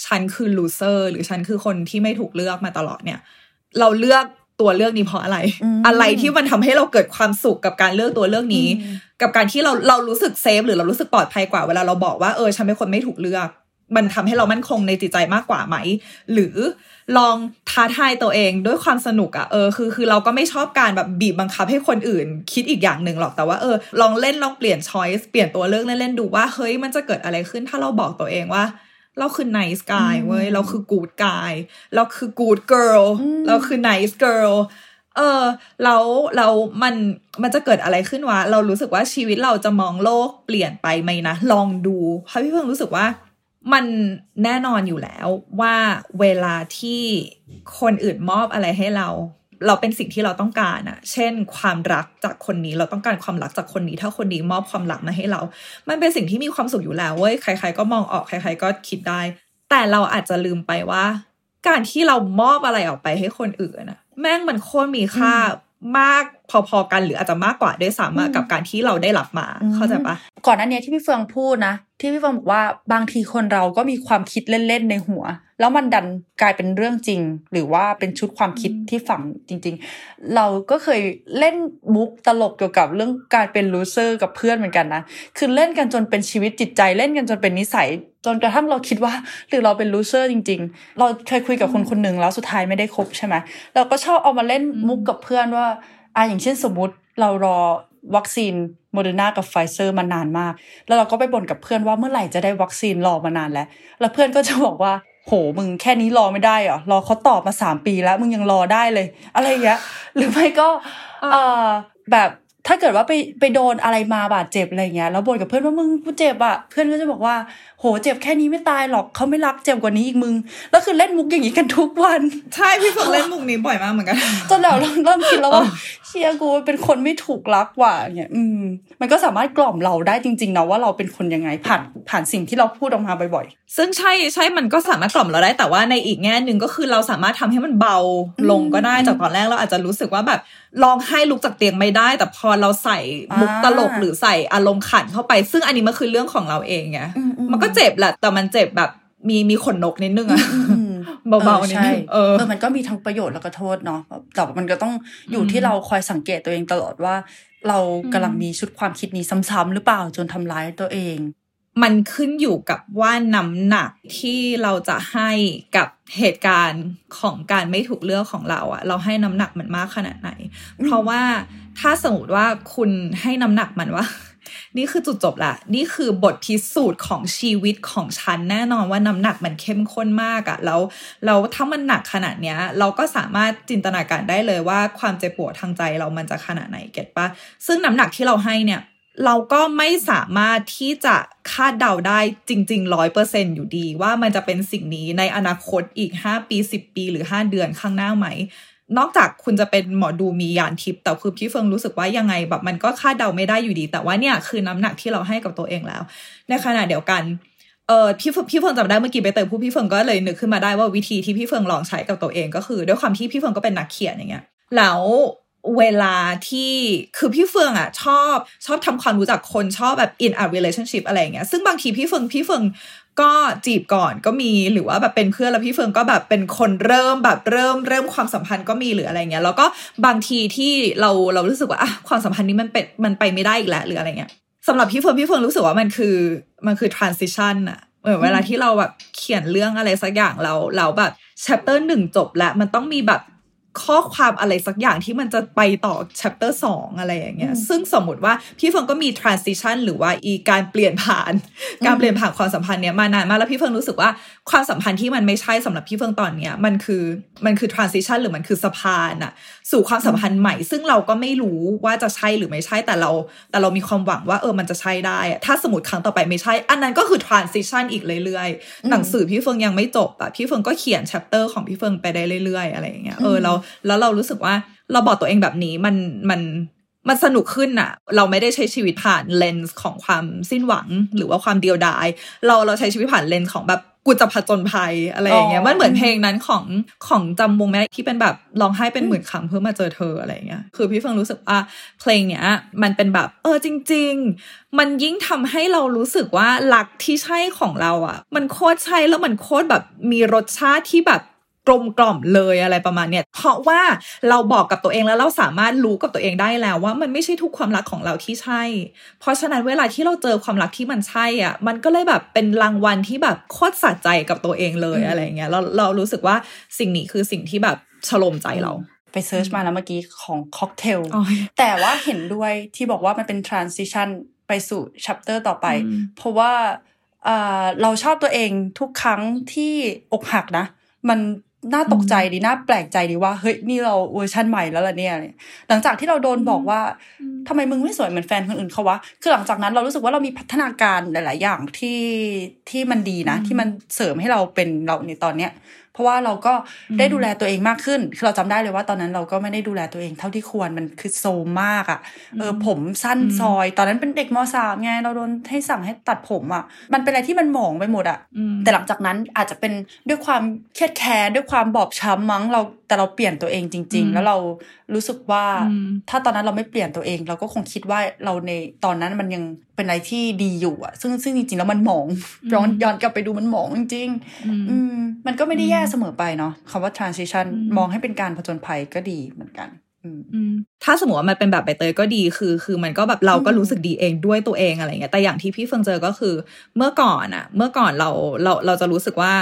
ฉันคือ loser หรือฉันคือคนที่ไม่ถูกเลือกมาตลอดเนี่ย เราเลือก ตัวเลือกนี้เพราะอะไร อะไรที่มันทำให้เราเกิดความสุขกับการเลือกตัวเลือกนี้ กับการที่เราเรารู้สึกเซฟหรือเรารู้สึกปลอดภัยกว่าเวลาเราบอกว่าเออฉันเป็นคนไม่ถูกเลือก มันทำให้เรามั่นคงในจิตใจมากกว่าไหม หรือลองท้าทายตัวเองด้วยความสนุกอะเออคือคือเราก็ไม่ชอบการแบบบีบบังคับให้คนอื่น คิดอีกอย่างหนึ่งหรอกแต่ว่าเออลองเล่นลองเปลี่ยนช้อยส์เปลี่ยนตัวเลือกเล่นๆดูว่าเฮ้ยมันจะเกิดอะไรขึ้นถ้าเราบอกตัวเองว่า เราคือ nice guy เว้ย เราคือ good guy เราคือ good girl เราคือ nice girl เออแล้วแล้วมันมันจะเกิดอะไรขึ้นวะ เรารู้สึกว่าชีวิตเราจะมองโลกเปลี่ยนไปไหมนะ ลองดูเพราะพี่เพิ่งรู้สึกว่า มันแน่นอนอยู่แล้วว่าเวลาที่คนอื่นมอบอะไรให้เรา เราเป็นสิ่งที่เราต้องการอะเช่น ความรักจากคนนี้เราต้องการความรักจากคนนี้ ถ้าคนนี้มอบความรักมาให้เรา มันเป็นสิ่งที่มีความสุขอยู่แล้วเว้ยใคร ๆ ก็มองออกใคร ๆ ก็คิดได้ แต่เราอาจจะลืมไปว่า การที่เรามอบอะไรออกไปให้คนอื่นอะแม่งมันโคตรมีค่ามาก พอๆกันหรืออาจจะมากกว่าด้วยซ้ำอะกับการที่เราได้รับมาเข้าใจปะก่อนหน้านี้ที่พี่เฟืองพูดนะ ที่พี่เฟืองบอกว่าบางทีคนเราก็มีความคิดเล่นๆในหัว แล้วมันดันกลายเป็นเรื่องจริง หรือว่าเป็นชุดความคิดที่ฝังจริง ๆ เราก็เคยเล่นมุกตลกเกี่ยวกับเรื่องการเป็น loser กับเพื่อนเหมือนกันนะคือเล่นกันจนเป็นชีวิตจิตใจเล่นกันจนเป็นนิสัย จนกระทั่งเราคิดว่า หรือเราเป็น loser จริง ๆ เราเคยคุยกับคนคนหนึ่งแล้วสุดท้ายไม่ได้คบใช่ไหมเราก็ชอบเอามาเล่นมุกกับเพื่อนว่า อะอย่างเช่นสมมุติเรารอวัคซีนโมเดอร์นากับไฟเซอร์มานานมาก แล้วเราก็ไปบ่นกับเพื่อนว่าเมื่อไหร่จะได้วัคซีนรอมานานแล้ว แล้วเพื่อนก็จะบอกว่า โหมึงแค่นี้รอไม่ได้เหรอรอเขาตอบมาสามปีแล้ว มึงยังรอได้เลย อะไรอย่างเงี้ยหรือไม่ก็เอ่อแบบถ้าเกิดว่าไปไปโดนอะไรมาบาดเจ็บอะไรเงี้ยแล้วบ่นกับเพื่อนว่ามึงกูเจ็บอะเพื่อนก็จะบอกว่า โหเจ็บแค่นี้ไม่ตายหรอกเขาไม่รักเจ็บกว่านี้อีกมึง แล้วคือเล่นมุกอย่างนี้กันทุกวัน ใช่พี่ฝึกเล่นมุกนี้บ่อยมากเหมือนกัน จนเราเริ่มเริ่มคิดแล้วว่าเชียกูเป็นคนไม่ถูกรักว่ะเนี่ยอืม มันก็สามารถกล่อมเราได้จริงๆนะว่าเราเป็นคนยังไงผ่านผ่านสิ่งที่เราพูดออกมาบ่อยซึ่งใช่ใช่มันก็สามารถกล่อมเราได้แต่ว่าในอีกแง่หนึ่งก็คือเราสามารถทำให้มันเบาลงก็ได้จากตอนแรกเราอาจจะรู้สึกว่าแบบลองให้ลุกจากเตียงไม่ได้ แต่พอเราใส่มุกตลกหรือใส่อารมณ์ขันเข้าไป ซึ่งอันนี้มันคือเรื่องของเราเองไงมันก็เจ็บแหละแต่มันเจ็บแบบมีมีขนนกนิดนึงอะๆอืมเบาๆนิดนึงเออเออมันก็มีทั้งประโยชน์แล้วก็โทษเนาะแต่ว่ามันก็ต้องอยู่ที่เราคอยสังเกตตัวเองตลอดว่า เรากำลังมีชุดความคิดนี้ซ้ำๆหรือเปล่าจนทำร้ายตัวเอง มันขึ้นอยู่กับว่าน้ำหนักที่เราจะให้กับเหตุการณ์ของการไม่ถูกเลือกของเราอะเราให้น้ำหนักมันมากขนาดไหน เพราะว่าถ้าสมมติว่าคุณให้น้ำหนักมันว่า นี่คือจุดจบละนี่คือบทพิสูจน์ของชีวิตของฉันแน่นอนว่าน้ำหนักมันเข้มข้นมากอะแล้วแล้วถ้ามันหนักขนาดเนี้ย เราก็สามารถจินตนาการได้เลยว่าความเจ็บปวดทางใจเรามันจะขนาดไหนเก็ตปะซึ่งน้ำหนักที่เราให้เนี่ยเราก็ไม่สามารถที่จะคาดเดาได้จริงๆร้อยเปอร์เซนอยู่ดี ว่ามันจะเป็นสิ่งนี้ในอนาคตอีก5ปี10ปีหรือ5เดือนข้างหน้าไหม นอกจากคุณจะเป็นหมอดูมียานทิพย์แต่คือพี่เฟิงรู้สึกว่ายังไงแบบมันก็คาดเดาไม่ได้อยู่ดี แต่ว่าเนี่ยคือน้ำหนักที่เราให้กับตัวเองแล้ว ในขณะเดียวกันเออพี่เฟิงพี่เฟิงจำได้เมื่อกี้ไปเตยผู้พี่เฟิงก็เลยนึกขึ้นมาได้ว่าวิธีที่พี่เฟิงลองใช้กับตัวเองก็คือ ด้วยความที่พี่เฟิงก็เป็นนักเขียนอย่างเงี้ยแล้ว เวลาที่คือพี่เฟืองอะชอบชอบทำความรู้จักคนชอบแบบ in a relationship อะไรเงี้ยซึ่งบางทีพี่เฟืองพี่เฟืองก็จีบก่อนก็มีหรือว่าแบบเป็นเพื่อนแล้วพี่เฟืองก็แบบเป็นคนเริ่มแบบเริ่มเริ่มความสัมพันธ์ก็มีหรืออะไรเงี้ยแล้วก็บางทีที่เราเรารู้สึกว่าอะความสัมพันธ์นี้มันเป็นมันไปไม่ได้อีกแล้วหรืออะไรเงี้ยสำหรับพี่เฟืองพี่เฟืองรู้สึกว่ามันคือมันคือ transition อะเหมือนเวลาที่เราแบบเขียนเรื่องอะไรสักอย่างเราเราแบบ chapter หนึ่งจบแล้วมันต้องมีแบบ ข้อความอะไรสักอย่างที่มันจะไปต่อ chapter สองอะไรอย่างเงี้ย ซึ่งสมมติว่าพี่เฟิงก็มี transition หรือว่าอีการเปลี่ยนผ่าน การเปลี่ยนผ่านความสัมพันธ์เนี้ยมานานมากแล้วพี่เฟิงรู้สึกว่าความสัมพันธ์ที่มันไม่ใช่สำหรับพี่เฟิงตอนเนี้ยมันคือมันคือ transition หรือมันคือสะพานอะสู่ความสัมพันธ์ใหม่ ซึ่งเราก็ไม่รู้ว่าจะใช่หรือไม่ใช่แต่เรา แต่เรามีความหวังว่าเออมันจะใช่ได้อะถ้าสมมติครั้งต่อไปไม่ใช่ อันนั้นก็คือ transition อีกเรื่อยๆ หนังสือพี่เฟิงยังไม่จบอะพี่เฟิงก็เขียน chapter ของพี่เฟิงไปได้เรื่อยๆ อะไรอย่างเงี้ยเออเราแล้วเรารู้สึกว่าเราบอกตัวเองแบบนี้มันมันมันสนุกขึ้นอะเราไม่ได้ใช้ชีวิตผ่านเลนส์ของความสิ้นหวังหรือว่าความเดียวดาย เราเราใช้ชีวิตผ่านเลนส์ของแบบ กูจะผจญภัยอะไรอย่างเงี้ยอ๋อมันเหมือนเพลงนั้นของของจำวงไหมที่เป็นแบบร้องไห้เป็นหมื่นคำเพื่อมาเจอเธออะไรอย่างเงี้ยคือพี่เฟิงรู้สึกว่าเพลงเนี้ย มันเป็นแบบ เออจริง ๆ มันยิ่งทำให้เรารู้สึกว่ารักที่ใช่ของเราอะมันโคตรใช่แล้วมันโคตรแบบมีรสชาติที่แบบ กลมกล่อมเลยอะไรประมาณเนี้ยเพราะว่าเราบอกกับตัวเองแล้วเราสามารถรู้กับตัวเองได้แล้วว่ามันไม่ใช่ทุกความรักของเราที่ใช่ เพราะฉะนั้นเวลาที่เราเจอความรักที่มันใช่อะมันก็เลยแบบเป็นรางวัลที่แบบโคตรสะใจกับตัวเองเลยอะไรเงี้ยเราเรารู้สึกว่าสิ่งนี้คือสิ่งที่แบบฉลมใจเราไปเซิร์ชมาแล้วเมื่อกี้ของค็อกเทลอ๋อแต่ว่าเห็นด้วยที่บอกว่ามันเป็น transition ไปสู่ chapter ต่อไปอืมเพราะว่าอ่าเราชอบตัวเองทุกครั้งที่อกหักนะ มัน น่าตกใจดีน่าแปลกใจดีว่าเฮ้ยนี่เราเวอร์ชันใหม่แล้วล่ะเนี่ยหลังจากที่เราโดนบอกว่าทำไมมึงไม่สวยเหมือนแฟนคนอื่นเขาวะคือหลังจากนั้นเรารู้สึกว่าเรามีพัฒนาการหลาย ๆ อย่างที่ที่มันดีนะ ที่มันเสริมให้เราเป็นเราในตอนเนี้ยเพราะว่าเราก็ได้ดูแลตัวเองมากขึ้น คือเราจำได้เลยว่าตอนนั้นเราก็ไม่ได้ดูแลตัวเองเท่าที่ควรมันคือโซมมากอะ่ะเออผมสั้นซอย ตอนนั้นเป็นเด็กมสามไงเราโดนให้สั่งให้ตัดผมอะ่ะ มันเป็นอะไรที่มันหมองไปหมดอะ่ะอืมแต่หลังจากนั้นอาจจะเป็นด้วยความเครียดแค้นด้วยความบอบช้ำมั้งเราแต่เราเปลี่ยนตัวเองจริงอืๆมแล้วเรา รู้สึกว่าอืมถ้าตอนนั้นเราไม่เปลี่ยนตัวเอง เราก็คงคิดว่าเราในตอนนั้นมันยังเป็นอะไรที่ดีอยู่อะซึ่งซึ่งจริงๆแล้วมันหมองย้อนย้อนกลับไปดูมันหมองจริงๆอืมอืมมันก็ไม่ได้แย่เสมอไปเนาะคำว่า transition อืมมองให้เป็นการผจญภัยก็ดีเหมือนกันอืมอืมถ้าสมมติว่ามันเป็นแบบใบเตยก็ดีคือ คือมันก็แบบเราก็รู้สึกดีเองด้วยตัวเองอะไรเงี้ยแต่อย่างที่พี่เฟิงเจอก็คือ เมื่อก่อนอะเมื่อก่อนเราเราเราจะรู้สึกว่า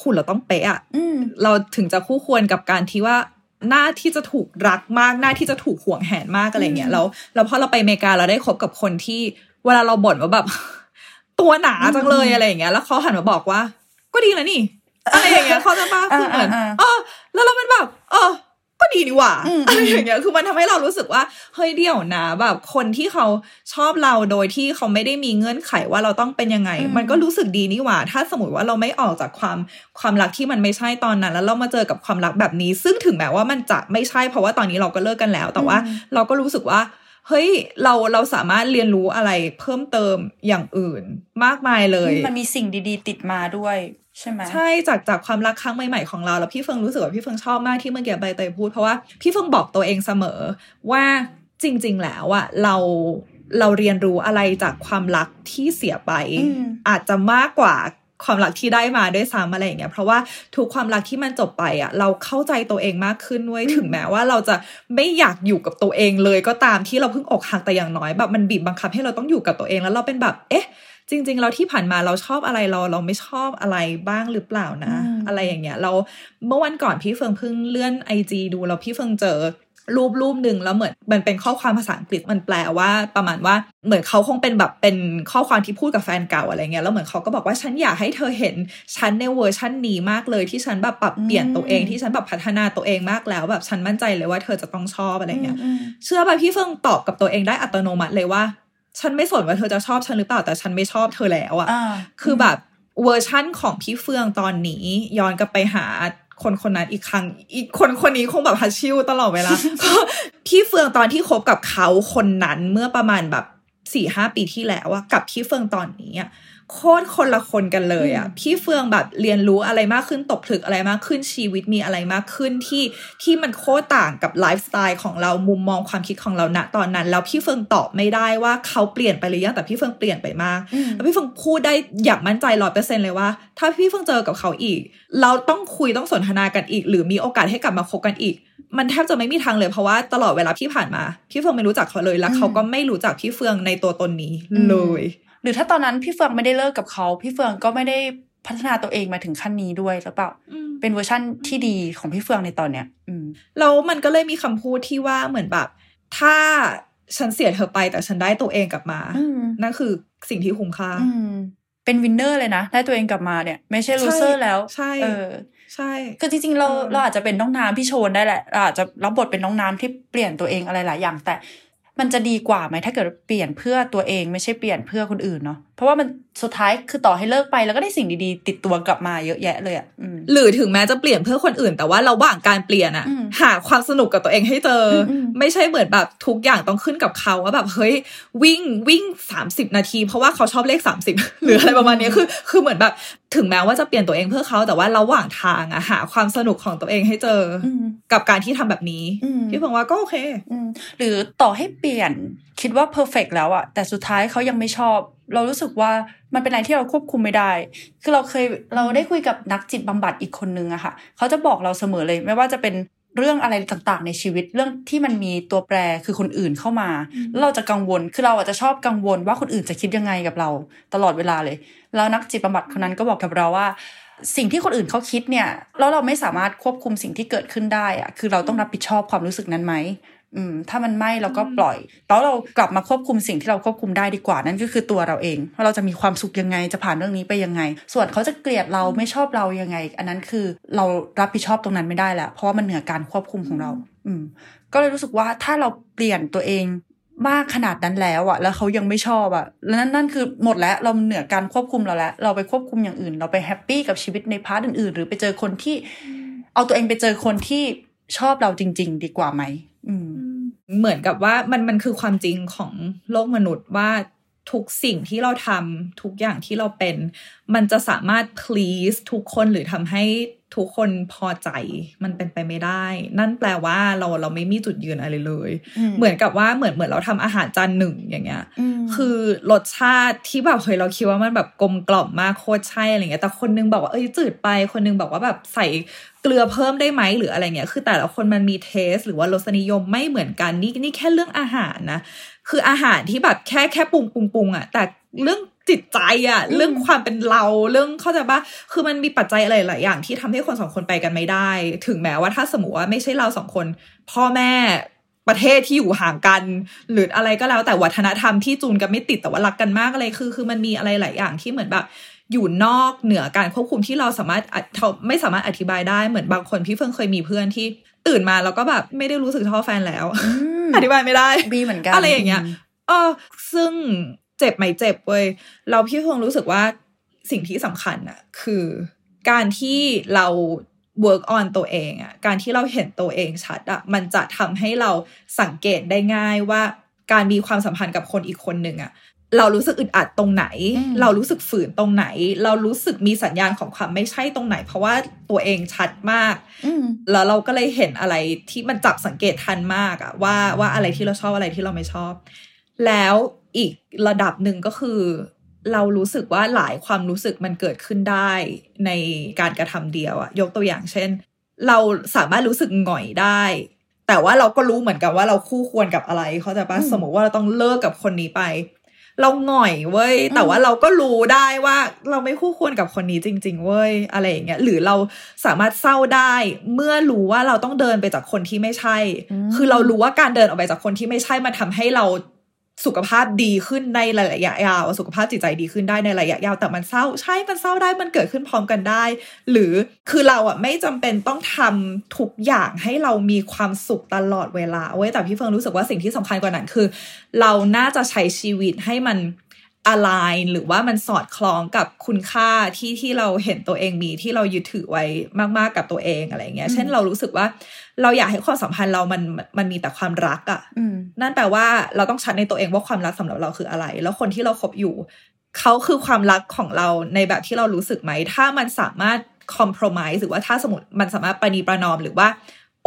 คุณเราต้องเป๊ะอะอืมเราถึงจะคู่ควรกับการที่ว่า หน้าที่จะถูกรักมากหน้าที่จะถูกห่วงแหนมากอะไรเงี้ยแล้วแล้วพอเราไปอเมริกาเราได้คบกับคนที่ เวลาเราบ่นว่าแบบ ตัวหนาจังเลยอะไรอย่างเงี้ย แล้วเขาหันมาบอกว่า ก็ดีแล้วนี่อะไรอย่างเงี้ยเขาใจะป้าคือเหมือนอ่าอ่าเออแล้วเราเป็นแบบเออ ก็ดีนี่หว่าอืมอะไรอย่างเงี้ยคือมันทำให้เรารู้สึกว่าเฮ้ยเดี๋ยวนะแบบคนที่เขาชอบเราโดยที่เขาไม่ได้มีเงื่อนไขว่าเราต้องเป็นยังไง มันก็รู้สึกดีนี่หว่า ถ้าสมมติว่าเราไม่ออกจากความความรักที่มันไม่ใช่ตอนนั้น แล้วเรามาเจอกับความรักแบบนี้ ซึ่งถึงแม้ว่ามันจะไม่ใช่เพราะว่าตอนนี้เราก็เลิกกันแล้ว แต่ว่าเราก็รู้สึกว่าเฮ้ยเราเราสามารถเรียนรู้อะไรเพิ่มเติมอย่างอื่นมากมายเลย มันมีสิ่งดี ๆ ติดมาด้วย ใช่ไหมใช่จากจากความรักครั้งใหม่ๆของเราแล้วพี่เฟิงรู้สึกว่าพี่เฟิงชอบมากที่เมื่อกี้ใบเตยพูดเพราะว่าพี่เฟิงบอกตัวเองเสมอว่าจริง ๆ แล้วอะเราเราเรียนรู้อะไรจากความรักที่เสียไปอืมอาจจะมากกว่าความรักที่ได้มาด้วยซ้ำอะไรอย่างเงี้ยเพราะว่าทุกความรักที่มันจบไปอะเราเข้าใจตัวเองมากขึ้นเว้ยถึงแม้ว่าเราจะไม่อยากอยู่กับตัวเองเลยก็ตามที่เราเพิ่งอกหักแต่อย่างน้อยแบบมันบีบบังคับให้เราต้องอยู่กับตัวเองแล้วเราเป็นแบบ เอ๊ะ จริง ๆ เราที่ผ่านมาเราชอบอะไรเราเราไม่ชอบอะไรบ้างหรือเปล่านะอืมอะไรอย่างเงี้ย เราเมื่อวันก่อนพี่เฟิงเพิ่งเลื่อนไอจีดูแล้วพี่เฟิงเจอรูปรูปหนึ่งแล้วเหมือนมันเป็นข้อความภาษาอังกฤษมันแปลว่าประมาณว่าเหมือนเขาคงเป็นแบบเป็นข้อความที่พูดกับแฟนเก่าอะไรเงี้ยแล้วเหมือนเขาก็บอกว่าฉันอยากให้เธอเห็นฉันในเวอร์ชันนี้มากเลยที่ฉันแบบปรับเปลี่ยนตัวเองที่ฉันแบบพัฒนาตัวเองมากแล้วแบบฉันมั่นใจเลยว่าเธอจะต้องชอบอะไรเงี้ยอืมเชื่อป่ะพี่เฟืองตอบกับตัวเองได้อัตโนมัติเลยว่า ฉันไม่สนว่าเธอจะชอบฉันหรือเปล่าแต่ฉันไม่ชอบเธอแล้วอะอ่าคือแบบเวอร์ชั่นของพี่เฟืองตอนนี้ ย้อนกลับไปหาคนคนนั้นอีกครั้ง อีกคนคนนี้คงแบบฮัดชิ่วตลอดเวลาก็พี่เฟืองตอนที่คบกับเขาคนนั้นเมื่อประมาณแบบสี่ห้าปีที่แล้วอะกับพี่เฟืองตอนนี้อะ โคตรคนละคนกันเลยอะพี่เฟืองแบบเรียนรู้อะไรมากขึ้นตกผลึกอะไรมากขึ้นชีวิตมีอะไรมากขึ้นที่ที่มันโคตรต่างกับไลฟ์สไตล์ของเรามุมมองความคิดของเราณตอนนั้น แล้วพี่เฟืองตอบไม่ได้ว่าเขาเปลี่ยนไปหรือยังแต่พี่เฟืองเปลี่ยนไปมากอืมแล้วพี่เฟืองพูดได้อย่างมั่นใจร้อยเปอร์เซ็นต์เลยว่า ถ้าพี่เฟืองเจอกับเขาอีก เราต้องคุยต้องสนทนากันอีก หรือมีโอกาสให้กลับมาคบกันอีกมันแทบจะไม่มีทางเลยเพราะว่าตลอดเวลาที่ผ่านมา พี่เฟิงไม่รู้จักเขาเลย แล้วเขาก็ไม่รู้จักพี่เฟืองในตัวตนนี้เลยห รือถ้าตอนนั้นพี่เฟืองไม่ได้เลิกกับเขา พี่เฟืองก็ไม่ได้พัฒนาตัวเองมาถึงขั้นนี้ด้วยหรือเปล่า เป็นเวอร์ชั่นที่ดีของพี่เฟืองในตอนเนี้ยอืมแล้วมันก็เลยมีคำพูดที่ว่าเหมือนแบบ ถ้าฉันเสียเธอไปแต่ฉันได้ตัวเองกลับมาอืมนั่นคือสิ่งที่คุ้มค่าอืมเป็น winner เลยนะ ได้ตัวเองกลับมาเนี่ย ไม่ใช่ loser แล้ว ใช่เออใช่คือจริงๆ เราเออเราอาจจะเป็นน้องน้ำพี่โชนได้แหละเราอาจจะรับบทเป็นน้องน้ำที่เปลี่ยนตัวเองอะไรหลายอย่าง แต่ มันจะดีกว่าไหมถ้าเกิดเปลี่ยนเพื่อตัวเองไม่ใช่เปลี่ยนเพื่อคนอื่นเนาะเพราะว่ามันสุดท้ายคือต่อให้เลิกไปแล้วก็ได้สิ่งดีๆ ติดตัวกลับมาเยอะแยะเลยอะอืมหรือถึงแม้จะเปลี่ยนเพื่อคนอื่น แต่ว่าระหว่างการเปลี่ยนอะอืมหาความสนุกกับตัวเองให้เจออมอืมไม่ใช่เหมือนแบบทุกอย่างต้องขึ้นกับเขาว่าแบบเฮ้ยวิ่งวิ่งสามสิบนาที เพราะว่าเขาชอบเลขสามสิบหรืออะไรประมาณเนี้ยคือ คือเหมือนแบบถึงแม้ว่าจะเปลี่ยนตัวเองเพื่อเขาแต่ว่าระหว่างทางอะหาความสนุกของตัวเองให้เจออมกับการที่ทำแบบนี้อืมพี่เฟิงว่าก็โอเคอืมหรือต่อให้เปลี่ยนคิดว่าเพอร์เฟกแล้วอะแต่สุดท้ายเขายังไม่ชอบ เรารู้สึกว่ามันเป็นอะไรที่เราควบคุมไม่ได้ คือเราเคยเราได้คุยกับนักจิตบำบัดอีกคนนึงอะค่ะเขาจะบอกเราเสมอเลย ไม่ว่าจะเป็น เรื่องอะไรต่างๆ ในชีวิตเรื่องที่มันมีตัวแปรคือคนอื่นเข้ามาแล้วเราจะกังวลคือเราอาจจะชอบกังวลว่าคนอื่นจะคิดยังไงกับเราตลอดเวลาเลย แล้วนักจิตบำบัดคนนั้นก็บอกกับเราว่า สิ่งที่คนอื่นเขาคิดเนี่ยแล้วเราไม่สามารถควบคุมสิ่งที่เกิดขึ้นได้อะคือเราต้องรับผิดชอบความรู้สึกนั้นไหม อืมถ้ามันไม่เราก็ปล่อย แล้วเรากลับมาควบคุมสิ่งที่เราควบคุมได้ดีกว่านั่นก็คือตัวเราเองว่าเราจะมีความสุขยังไงจะผ่านเรื่องนี้ไปยังไง ส่วนเขาจะเกลียดเราไม่ชอบเรายังไง อันนั้นคือเรารับผิดชอบตรงนั้นไม่ได้แล้วเพราะว่ามันเหนือการควบคุมของเรา อืม ก็เลยรู้สึกว่าถ้าเราเปลี่ยนตัวเองมากขนาดนั้นแล้วอะแล้วเขายังไม่ชอบอะแล้วนั่นนั่นคือหมดแล้วเราเหนือการควบคุมเราแล้ว เราไปควบคุมอย่างอื่น เราไป happy กับชีวิตใน part อื่นๆ หรือไปเจอคนที่ เอาตัวเองไปเจอคนที่ชอบเราจริง ๆ ดีกว่าไหมอืม เหมือนกับว่ามันมันคือความจริงของโลกมนุษย์ว่าทุกสิ่งที่เราทำทุกอย่างที่เราเป็น มันจะสามารถ please ทุกคนหรือทำให้ทุกคนพอใจมันเป็นไปไม่ได้ นั่นแปลว่าเราเราไม่มีจุดยืนอะไรเลยอืมเหมือนกับว่าเหมือนเหมือนเราทำอาหารจานหนึ่งอย่างเงี้ยมคือรสชาติที่แบบเฮ้ยเราคิดว่ามันแบบกลมกล่อมมากโคตรใช่อะไรเงี้ย แต่คนนึงบอกว่าเอ้ยจืดไป คนนึงบอกว่าแบบใส่ เกลือเพิ่มได้ไหมหรืออะไรเงี้ย คือแต่ละคนมันมีเทส หรือว่ารสนิยมไม่เหมือนกันนี่นี่แค่เรื่องอาหารนะ คืออาหารที่แบบแค่แค่ปรุงปรุงปรุงอะแต่เรื่องจิตใจอะเรื่องความเป็นเราเรื่องเข้าใจปะคือมันมีปัจจัยอะไรหลายอย่างที่ทำให้คนสองคนไปกันไม่ได้ ถึงแม้ว่าถ้าสมมติว่าไม่ใช่เราสองคน พ่อแม่ประเทศที่อยู่ห่างกัน หรืออะไรก็แล้วแต่วัฒนธรรมที่จูนกันไม่ติดแต่ว่ารักกันมากอะไรคือ คือมันมีอะไรหลายอย่างที่เหมือนแบบ อยู่นอกเหนือการควบคุมที่เราสามารถอเราไม่สามารถอธิบายได้เหมือนบางคนพี่เฟิงเคยมีเพื่อนที่ตื่นมาแล้วก็แบบไม่ได้รู้สึกชอบแฟนแล้วมอธิบายไม่ได้บีเหมือนกันอะไรอย่างเงี้ยเออซึ่งเจ็บไหมเจ็บเว้ยเราพี่คงรู้สึกว่าสิ่งที่สำคัญอะคือการที่เรา work on ตัวเองอะการที่เราเห็นตัวเองชัดอะมันจะทำให้เราสังเกตได้ง่ายว่าการมีความสัมพันธ์กับคนอีกคนหนึ่งอะ เรารู้สึกอึดอัดตรงไหนอืมเรารู้สึกฝืนตรงไหน เรารู้สึกมีสัญญาณของความไม่ใช่ตรงไหน เพราะว่าตัวเองชัดมากอืมแล้วเราก็เลยเห็นอะไรที่มันจับสังเกตทันมากอะว่าว่าอะไรที่เราชอบอะไรที่เราไม่ชอบ แล้วอีกระดับหนึ่งก็คือ เรารู้สึกว่าหลายความรู้สึกมันเกิดขึ้นได้ในการกระทำเดียวอะยกตัวอย่างเช่น เราสามารถรู้สึกหงอยได้แต่ว่าเราก็รู้เหมือนกันว่าเราคู่ควรกับอะไรเขาใจปะอืมสมมติว่าเราต้องเลิกกับคนนี้ไป เราหง่อยเว้ย แต่อืมว่าเราก็รู้ได้ว่าเราไม่คู่ควรกับคนนี้จริง ๆ เว้ย อะไรอย่างเงี้ย หรือเราสามารถเศร้าได้ เมื่อรู้ว่าเราต้องเดินไปจากคนที่ไม่ใช่ คือเรารู้ว่าการเดินออกไปจากคนที่ไม่ใช่มันทำให้เรา สุขภาพดีขึ้นในระยะยาว สุขภาพจิตใจดีขึ้นได้ในระยะยาว แต่มันเศร้า ใช่มันเศร้าได้มันเกิดขึ้นพร้อมกันได้ หรือคือเราอะไม่จำเป็นต้องทำทุกอย่างให้เรามีความสุขตลอดเวลาเว้ยแต่พี่เฟิงรู้สึกว่าสิ่งที่สำคัญกว่านั้นคือ เราน่าจะใช้ชีวิตให้มัน อะไรหรือว่ามันสอดคล้องกับคุณค่าที่ที่เราเห็นตัวเองมีที่เรายึดถือไว้มาก ๆ กับตัวเองอะไรเงี้ยอืมเช่นเรารู้สึกว่าเราอยากให้ความสัมพันธ์เรามันมันมีแต่ความรักอะ่ะอืมนั่นแปลว่าเราต้องชัดในตัวเองว่าความรักสำหรับเราคืออะไร แล้วคนที่เราคบอยู่เขาคือความรักของเราในแบบที่เรารู้สึกไหม ถ้ามันสามารถคอม p r o m i s e หรือว่าถ้าสมมติมันสามารถประนีประนอมหรือว่า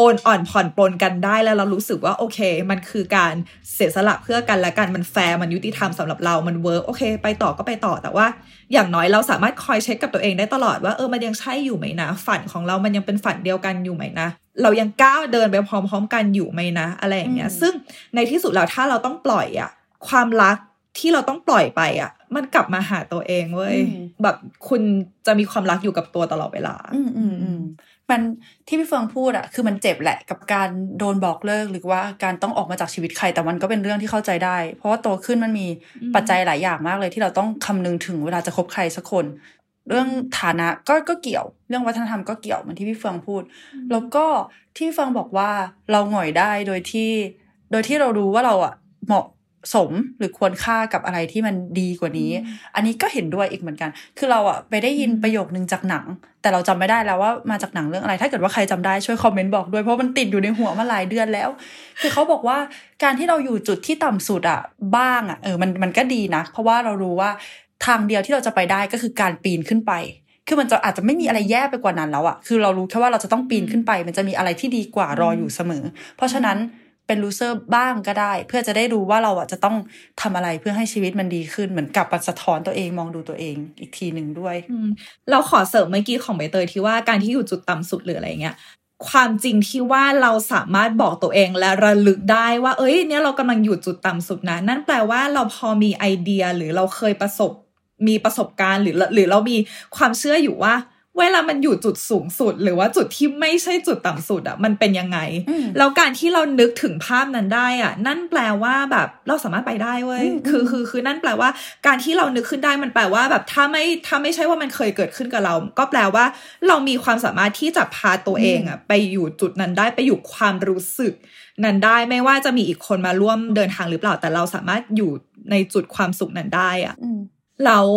โอนอ่อนผ่อนปลนกันได้แล้วเรารู้สึกว่าโอเค มันคือการเสียสละเพื่อกันและกันมันแฟร์มันยุติธรรมสำหรับเรา มัน work โอเค ไปต่อก็ไปต่อแต่ว่า อย่างน้อยเราสามารถคอยเช็คกับตัวเองได้ตลอดว่าเออมันยังใช่อยู่ไหมนะ ฝันของเรามันยังเป็นฝันเดียวกันอยู่ไหมนะ เรายังก้าวเดินไปพร้อม ๆ กันอยู่ไหมนะ อะไรอย่างเงี้ยอืมซึ่งในที่สุดแล้วถ้าเราต้องปล่อยอะความรักที่เราต้องปล่อยไปอะมันกลับมาหาตัวเองเว้ยแบบคุณจะมีความรักอยู่กับตัวตลอดเวลา อืมอืมอืมมัน ที่พี่เฟืองพูดอะคือมันเจ็บแหละกับการโดนบอกเลิกหรือว่าการต้องออกมาจากชีวิตใครแต่มันก็เป็นเรื่องที่เข้าใจได้ เพราะว่าโตขึ้นมันมีอืมปัจจัยหลายอย่างมากเลยที่เราต้องคำนึงถึงเวลาจะคบใครสักคน เรื่องฐานะก็ก็เกี่ยว เรื่องวัฒนธรรมก็เกี่ยวเหมือนที่พี่เฟืองพูด แล้วก็ที่พี่เฟืองบอกว่าเราหงอยได้โดยที่ โดยที่เรารู้ว่าเราอะเหมาะ สมหรือควรค่ากับอะไรที่มันดีกว่านี้ อันนี้ก็เห็นด้วยอีกเหมือนกัน คือเราอะไปได้ยินอืมประโยคนึงจากหนัง แต่เราจำไม่ได้แล้วว่ามาจากหนังเรื่องอะไร ถ้าเกิดว่าใครจำได้ช่วยคอมเมนต์บอกด้วยเพราะมันติดอยู่ในหัวมาหลายเดือนแล้ว คือเขาบอกว่าการที่เราอยู่จุดที่ต่ำสุดอะบ้างอะเออมันมันก็ดีนะ เพราะว่าเรารู้ว่าทางเดียวที่เราจะไปได้ก็คือการปีนขึ้นไป คือมันจะอาจจะไม่มีอะไรแย่ไปกว่านั้นแล้วอะคือเรารู้แค่ว่าเราจะต้องปีนขึ้นไป มันจะมีอะไรที่ดีกว่ารออยู่เสมอ เพราะฉะนั้น เป็นลูเซอร์บ้างก็ได้ เพื่อจะได้รู้ว่าเราอะจะต้องทำอะไรเพื่อให้ชีวิตมันดีขึ้นเหมือนกลับมาสะท้อนตัวเองมองดูตัวเองอีกทีหนึ่งด้วยเราขอเสริมเมื่อกี้ของใบเตยที่ว่าการที่อยู่จุดต่ำสุดหรืออะไรเงี้ยความจริงที่ว่าเราสามารถบอกตัวเองและระลึกได้ว่า เอ้ย เนี่ยเรากำลังอยู่จุดต่ำสุดนะ นั่นแปลว่าเราพอมีไอเดียหรือเราเคยประสบมีประสบการณ์หรือหรือเรามีความเชื่ออยู่ว่า เวลามันอยู่จุดสูงสุด หรือว่าจุดที่ไม่ใช่จุดต่ำสุดอะมันเป็นยังไงอืมแล้วการที่เรานึกถึงภาพนั้นได้อะนั่นแปลว่าแบบเราสามารถไปได้เว้ยอืมคือคือคือนั่นแปลว่า การที่เรานึกขึ้นได้มันแปลว่า แบบถ้าไม่ถ้าไม่ใช่ว่ามันเคยเกิดขึ้นกับเรา ก็แปลว่า เรามีความสามารถที่จะพาตัวเองอะไปอยู่จุดนั้นได้ไปอยู่ความรู้สึก นั้นได้ไม่ว่าจะมีอีกคนมาร่วมเดินทางหรือเปล่าแต่เราสามารถอยู่ในจุดความสุขนั้นได้อะอืมแล้ว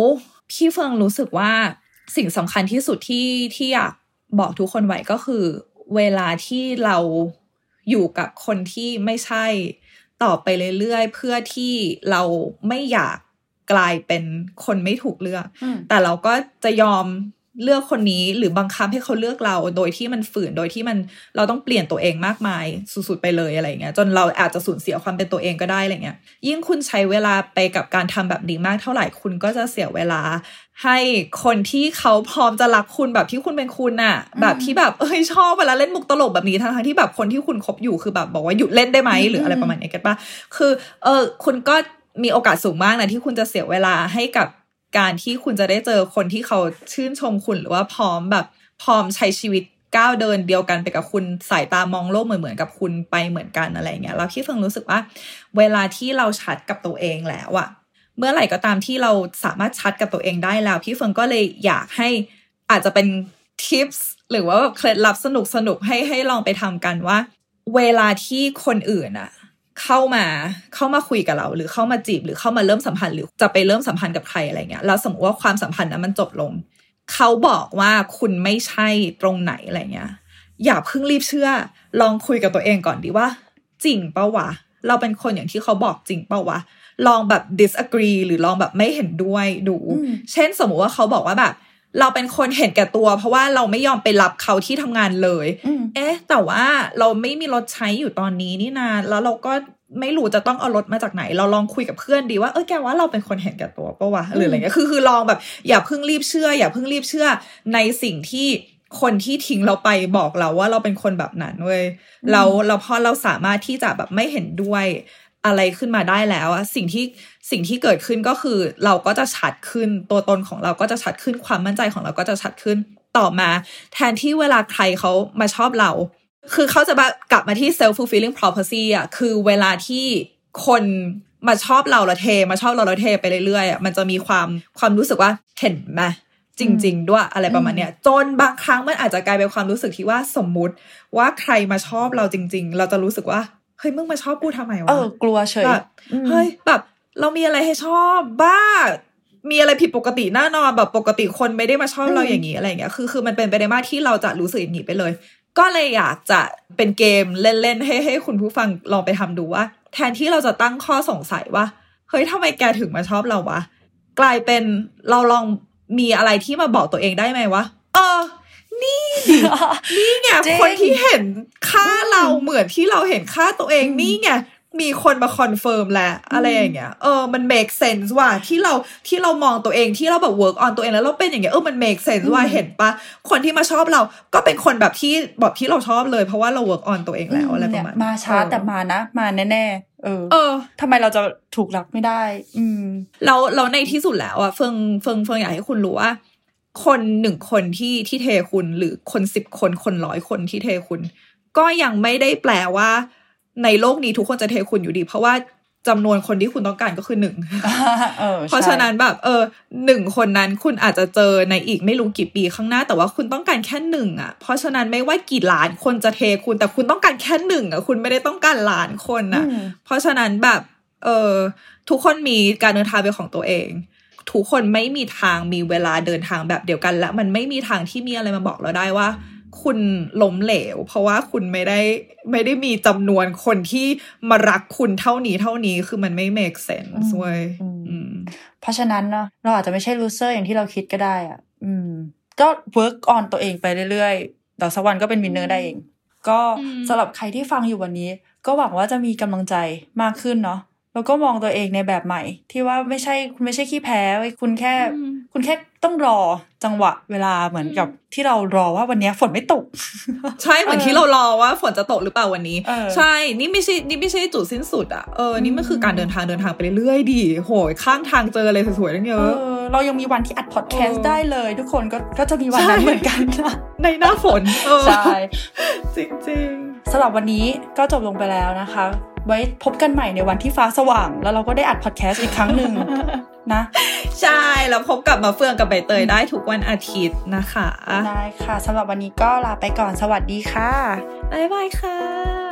พี่เฟิงรู้สึกว่า สิ่งสำคัญที่สุดที่ที่อยากบอกทุกคนไว้ก็คือ เวลาที่เราอยู่กับคนที่ไม่ใช่ต่อไปเรื่อยๆ เพื่อที่เราไม่อยากกลายเป็นคนไม่ถูกเลือกอืมแต่เราก็จะยอม เลือกคนนี้หรือบังคับให้เขาเลือกเราโดยที่มันฝืนโดยที่มันเราต้องเปลี่ยนตัวเองมากมายสุดๆไปเลยอะไรเงี้ยจนเราอาจจะสูญเสียความเป็นตัวเองก็ได้อะไรเงี้ยยิ่งคุณใช้เวลาไปกับการทำแบบนี้มากเท่าไหร่คุณก็จะเสียเวลา ให้คนที่เขาพร้อมจะรักคุณแบบที่คุณเป็นคุณน่ะ แบบที่แบบเอ้ยชอบเวลาเล่นมุกตลกแบบนี้ทั้งๆที่แบบคนที่คุณคบอยู่คือแบบบอกว่าหยุดเล่นได้ไหมหรืออะไรประมาณนี้กันปะคือ เออคุณก็มีโอกาสสูงมากนะที่คุณจะเสียเวลาให้กับ การที่คุณจะได้เจอคนที่เขาชื่นชมคุณหรือว่าพร้อมแบบพร้อมใช้ชีวิตก้าวเดินเดียวกันไปกับคุณสายตามองโลกเหมือนเหมือนกับคุณไปเหมือนกันอะไรเงี้ยแล้วพี่เฟิงรู้สึกว่า เวลาที่เราชัดกับตัวเองแล้วอะเมื่อไหร่ก็ตามที่เราสามารถชัดกับตัวเองได้แล้วพี่เฟิงก็เลยอยากให้อาจจะเป็นทิปส์หรือว่าแบบเคล็ดลับสนุกสนุกให้ให้ลองไปทำกันว่า เวลาที่คนอื่นอะ เข้ามาเข้ามาคุยกับเรา หรือเข้ามาจีบหรือเข้ามาเริ่มสัมพันธ์หรือจะไปเริ่มสัมพันธ์กับใครอะไรเงี้ยแล้วสมมติว่าความสัมพันธ์นั้นมันจบลง เขาบอกว่าคุณไม่ใช่ตรงไหนอะไรเงี้ยอย่าเพิ่งรีบเชื่อ ลองคุยกับตัวเองก่อนดีว่า จริงเปะวะ เราเป็นคนอย่างที่เขาบอกจริงเปะวะ ลองแบบ disagree หรือลองแบบไม่เห็นด้วยดูอืมเช่นสมมุติว่าเขาบอกว่าแบบ เราเป็นคนเห็นแก่ตัว เพราะว่าเราไม่ยอมไปรับเขาที่ทำงานเลยอืมเอ๊ะ แต่ว่าเราไม่มีรถใช้อยู่ตอนนี้นี่นาแล้วเราก็ไม่รู้จะต้องเอารถมาจากไหน เราลองคุยกับเพื่อนดีว่าเออแกว่าเราเป็นคนเห็นแก่ตัวปะวะหรืออะไรเงี้ยคือคือลองแบบ อย่าเพิ่งรีบเชื่อ อย่าเพิ่งรีบเชื่อในสิ่งที่คนที่ทิ้งเราไปบอกเราว่าเราเป็นคนแบบนั้นเว้ยเราเราพอเราสามารถที่จะแบบไม่เห็นด้วย อะไรขึ้นมาได้แล้วอะสิ่งที่สิ่งที่เกิดขึ้นก็คือเราก็จะชัดขึ้นตัวตนของเราก็จะชัดขึ้นความมั่นใจของเราก็จะชัดขึ้นต่อมา แทนที่เวลาใครเขามาชอบเรา คือเขาจะกลับมาที่ self fulfilling prophecy อะคือเวลาที่คนมาชอบเราและเท มาชอบเราและเทไปเรื่อยๆมันจะมีความความรู้สึกว่าเห็นไหมจริง ๆ ด้วยอะไรประมาณเนี้ยจนบางครั้งมันอาจจะกลายเป็นความรู้สึกที่ว่าสมมุติว่าใครมาชอบเราจริง ๆ เราจะรู้สึกว่า ฮ้ยมึงมาชอบกูทำไมวะเออกลัวเฉยแบบอืมเฮ้ยแบบ เรามีอะไรให้ชอบบ้า มีอะไรผิดปกติแน่นอนแบบปกติคนไม่ได้มาชอบเราอืมอย่างนี้อะไรอย่างเงี้ยคือคือมันเป็นไปได้มากที่เราจะรู้สึกอย่างนี้ไปเลย ก็เลยอยากจะเป็นเกมเล่นๆให้ให้คุณผู้ฟังลองไปทำดูว่า แทนที่เราจะตั้งข้อสงสัยว่าเฮ้ยทำไมแกถึงมาชอบเราวะกลายเป็นเราลองมีอะไรที่มาบอกตัวเองได้ไหมว่าเออ นี่ดินี่ไงจริงคนที่เห็นค่าเราเหมือนที่เราเห็นค่าตัวเองนี่ไงมีคนมา confirm แล้วอะไรอย่างเงี้ยเออมัน make sense ว่าที่เราที่เรามองตัวเองที่เราแบบ work on ตัวเองแล้วเราเป็นอย่างเงี้ยเออมัน make sense ว่าเห็นปะคนที่มาชอบเราก็เป็นคนแบบที่แบบที่เราชอบเลยเพราะว่าเรา work on ตัวเองแล้วอะไรประมาณเนี่ยมาช้าแต่มานะ มาแน่ๆเออ เออทำไมเราจะถูกรักไม่ได้ อืมเราเราในที่สุดแล้วอะเฟิงเฟิงเฟิงอยากให้คุณรู้ว่า คนหนึ่งคนที่ที่เทคุณหรือคนสิบคนคนร้อยคนที่เทคุณ ก็ยังไม่ได้แปลว่า ในโลกนี้ทุกคนจะเทคุณอยู่ดี เพราะว่าจำนวนคนที่คุณต้องการก็คือหนึ่งเออเพราะฉะนั้นแบบ เออหนึ่งคนนั้นคุณอาจจะเจอในอีกไม่รู้กี่ปีข้างหน้า แต่ว่าคุณต้องการแค่หนึ่งอะ เพราะฉะนั้นไม่ว่ากี่ล้านคนจะเทคุณ แต่คุณต้องการแค่หนึ่งอะ คุณไม่ได้ต้องการล้านคนอือะมเพราะฉะนั้นแบบ เออทุกคนมีการเดินทางเป็นของตัวเอง ทุกคนไม่มีทางมีเวลาเดินทางแบบเดียวกัน และมันไม่มีทางที่มีอะไรมาบอกเราได้ว่า คุณล้มเหลว เพราะว่าคุณไม่ได้ไม่ได้มีจำนวนคนที่มารักคุณเท่านี้เท่านี้คือมันไม่ make sense เว้ยอืมอืมเพราะฉะนั้นเนาะเราอาจจะไม่ใช่ loser อย่างที่เราคิดก็ได้อะ อืม ก็ work on ตัวเองไปเรื่อยๆเดี๋ยวสักวันก็เป็น winner ได้เอง ก็สำหรับใครที่ฟังอยู่วันนี้ ก็หวังว่าจะมีกำลังใจมากขึ้นเนาะ แล้วก็มองตัวเองในแบบใหม่ ที่ว่าไม่ใช่คุณไม่ใช่ขี้แพ้เว้ยคุณแค่ คุณแค่ต้องรอจังหวะเวลาเหมือนกับที่เรารอว่าวันเนี้ยฝนไม่ตก ใช่เหมือนที่เรารอว่าฝนจะตกหรือเปล่าวันนี้เออใช่นี่ไม่ใช่นี่ไม่ใช่จุดสิ้นสุดอะเออนี่มันคือการเดินทางเดินทางไปเรื่อยๆดิโหยข้างทางเจออะไรสวยๆตั้งเยเออะอเรายังมีวันที่อัดพอดแคสเอต์อได้เลย ทุกคนก็ก็จะมีวันนั้นใช่เหมือนกันนะในหน้าฝนเออใช่จริงสำหรับวันนี้ก็จบลงไปแล้วนะคะ ไว้พบกันใหม่ในวันที่ฟ้าสว่าง แล้วเราก็ได้อัดพอดแคสต์อีกครั้งหนึ่งนะๆใช่แล้วพบกับมาเฟืองกับใบเตยได้ทุกวันอาทิตย์นะคะ ได้ค่ะสำหรับวันนี้ก็ลาไปก่อนสวัสดีค่ะบ๊ายบายค่ะ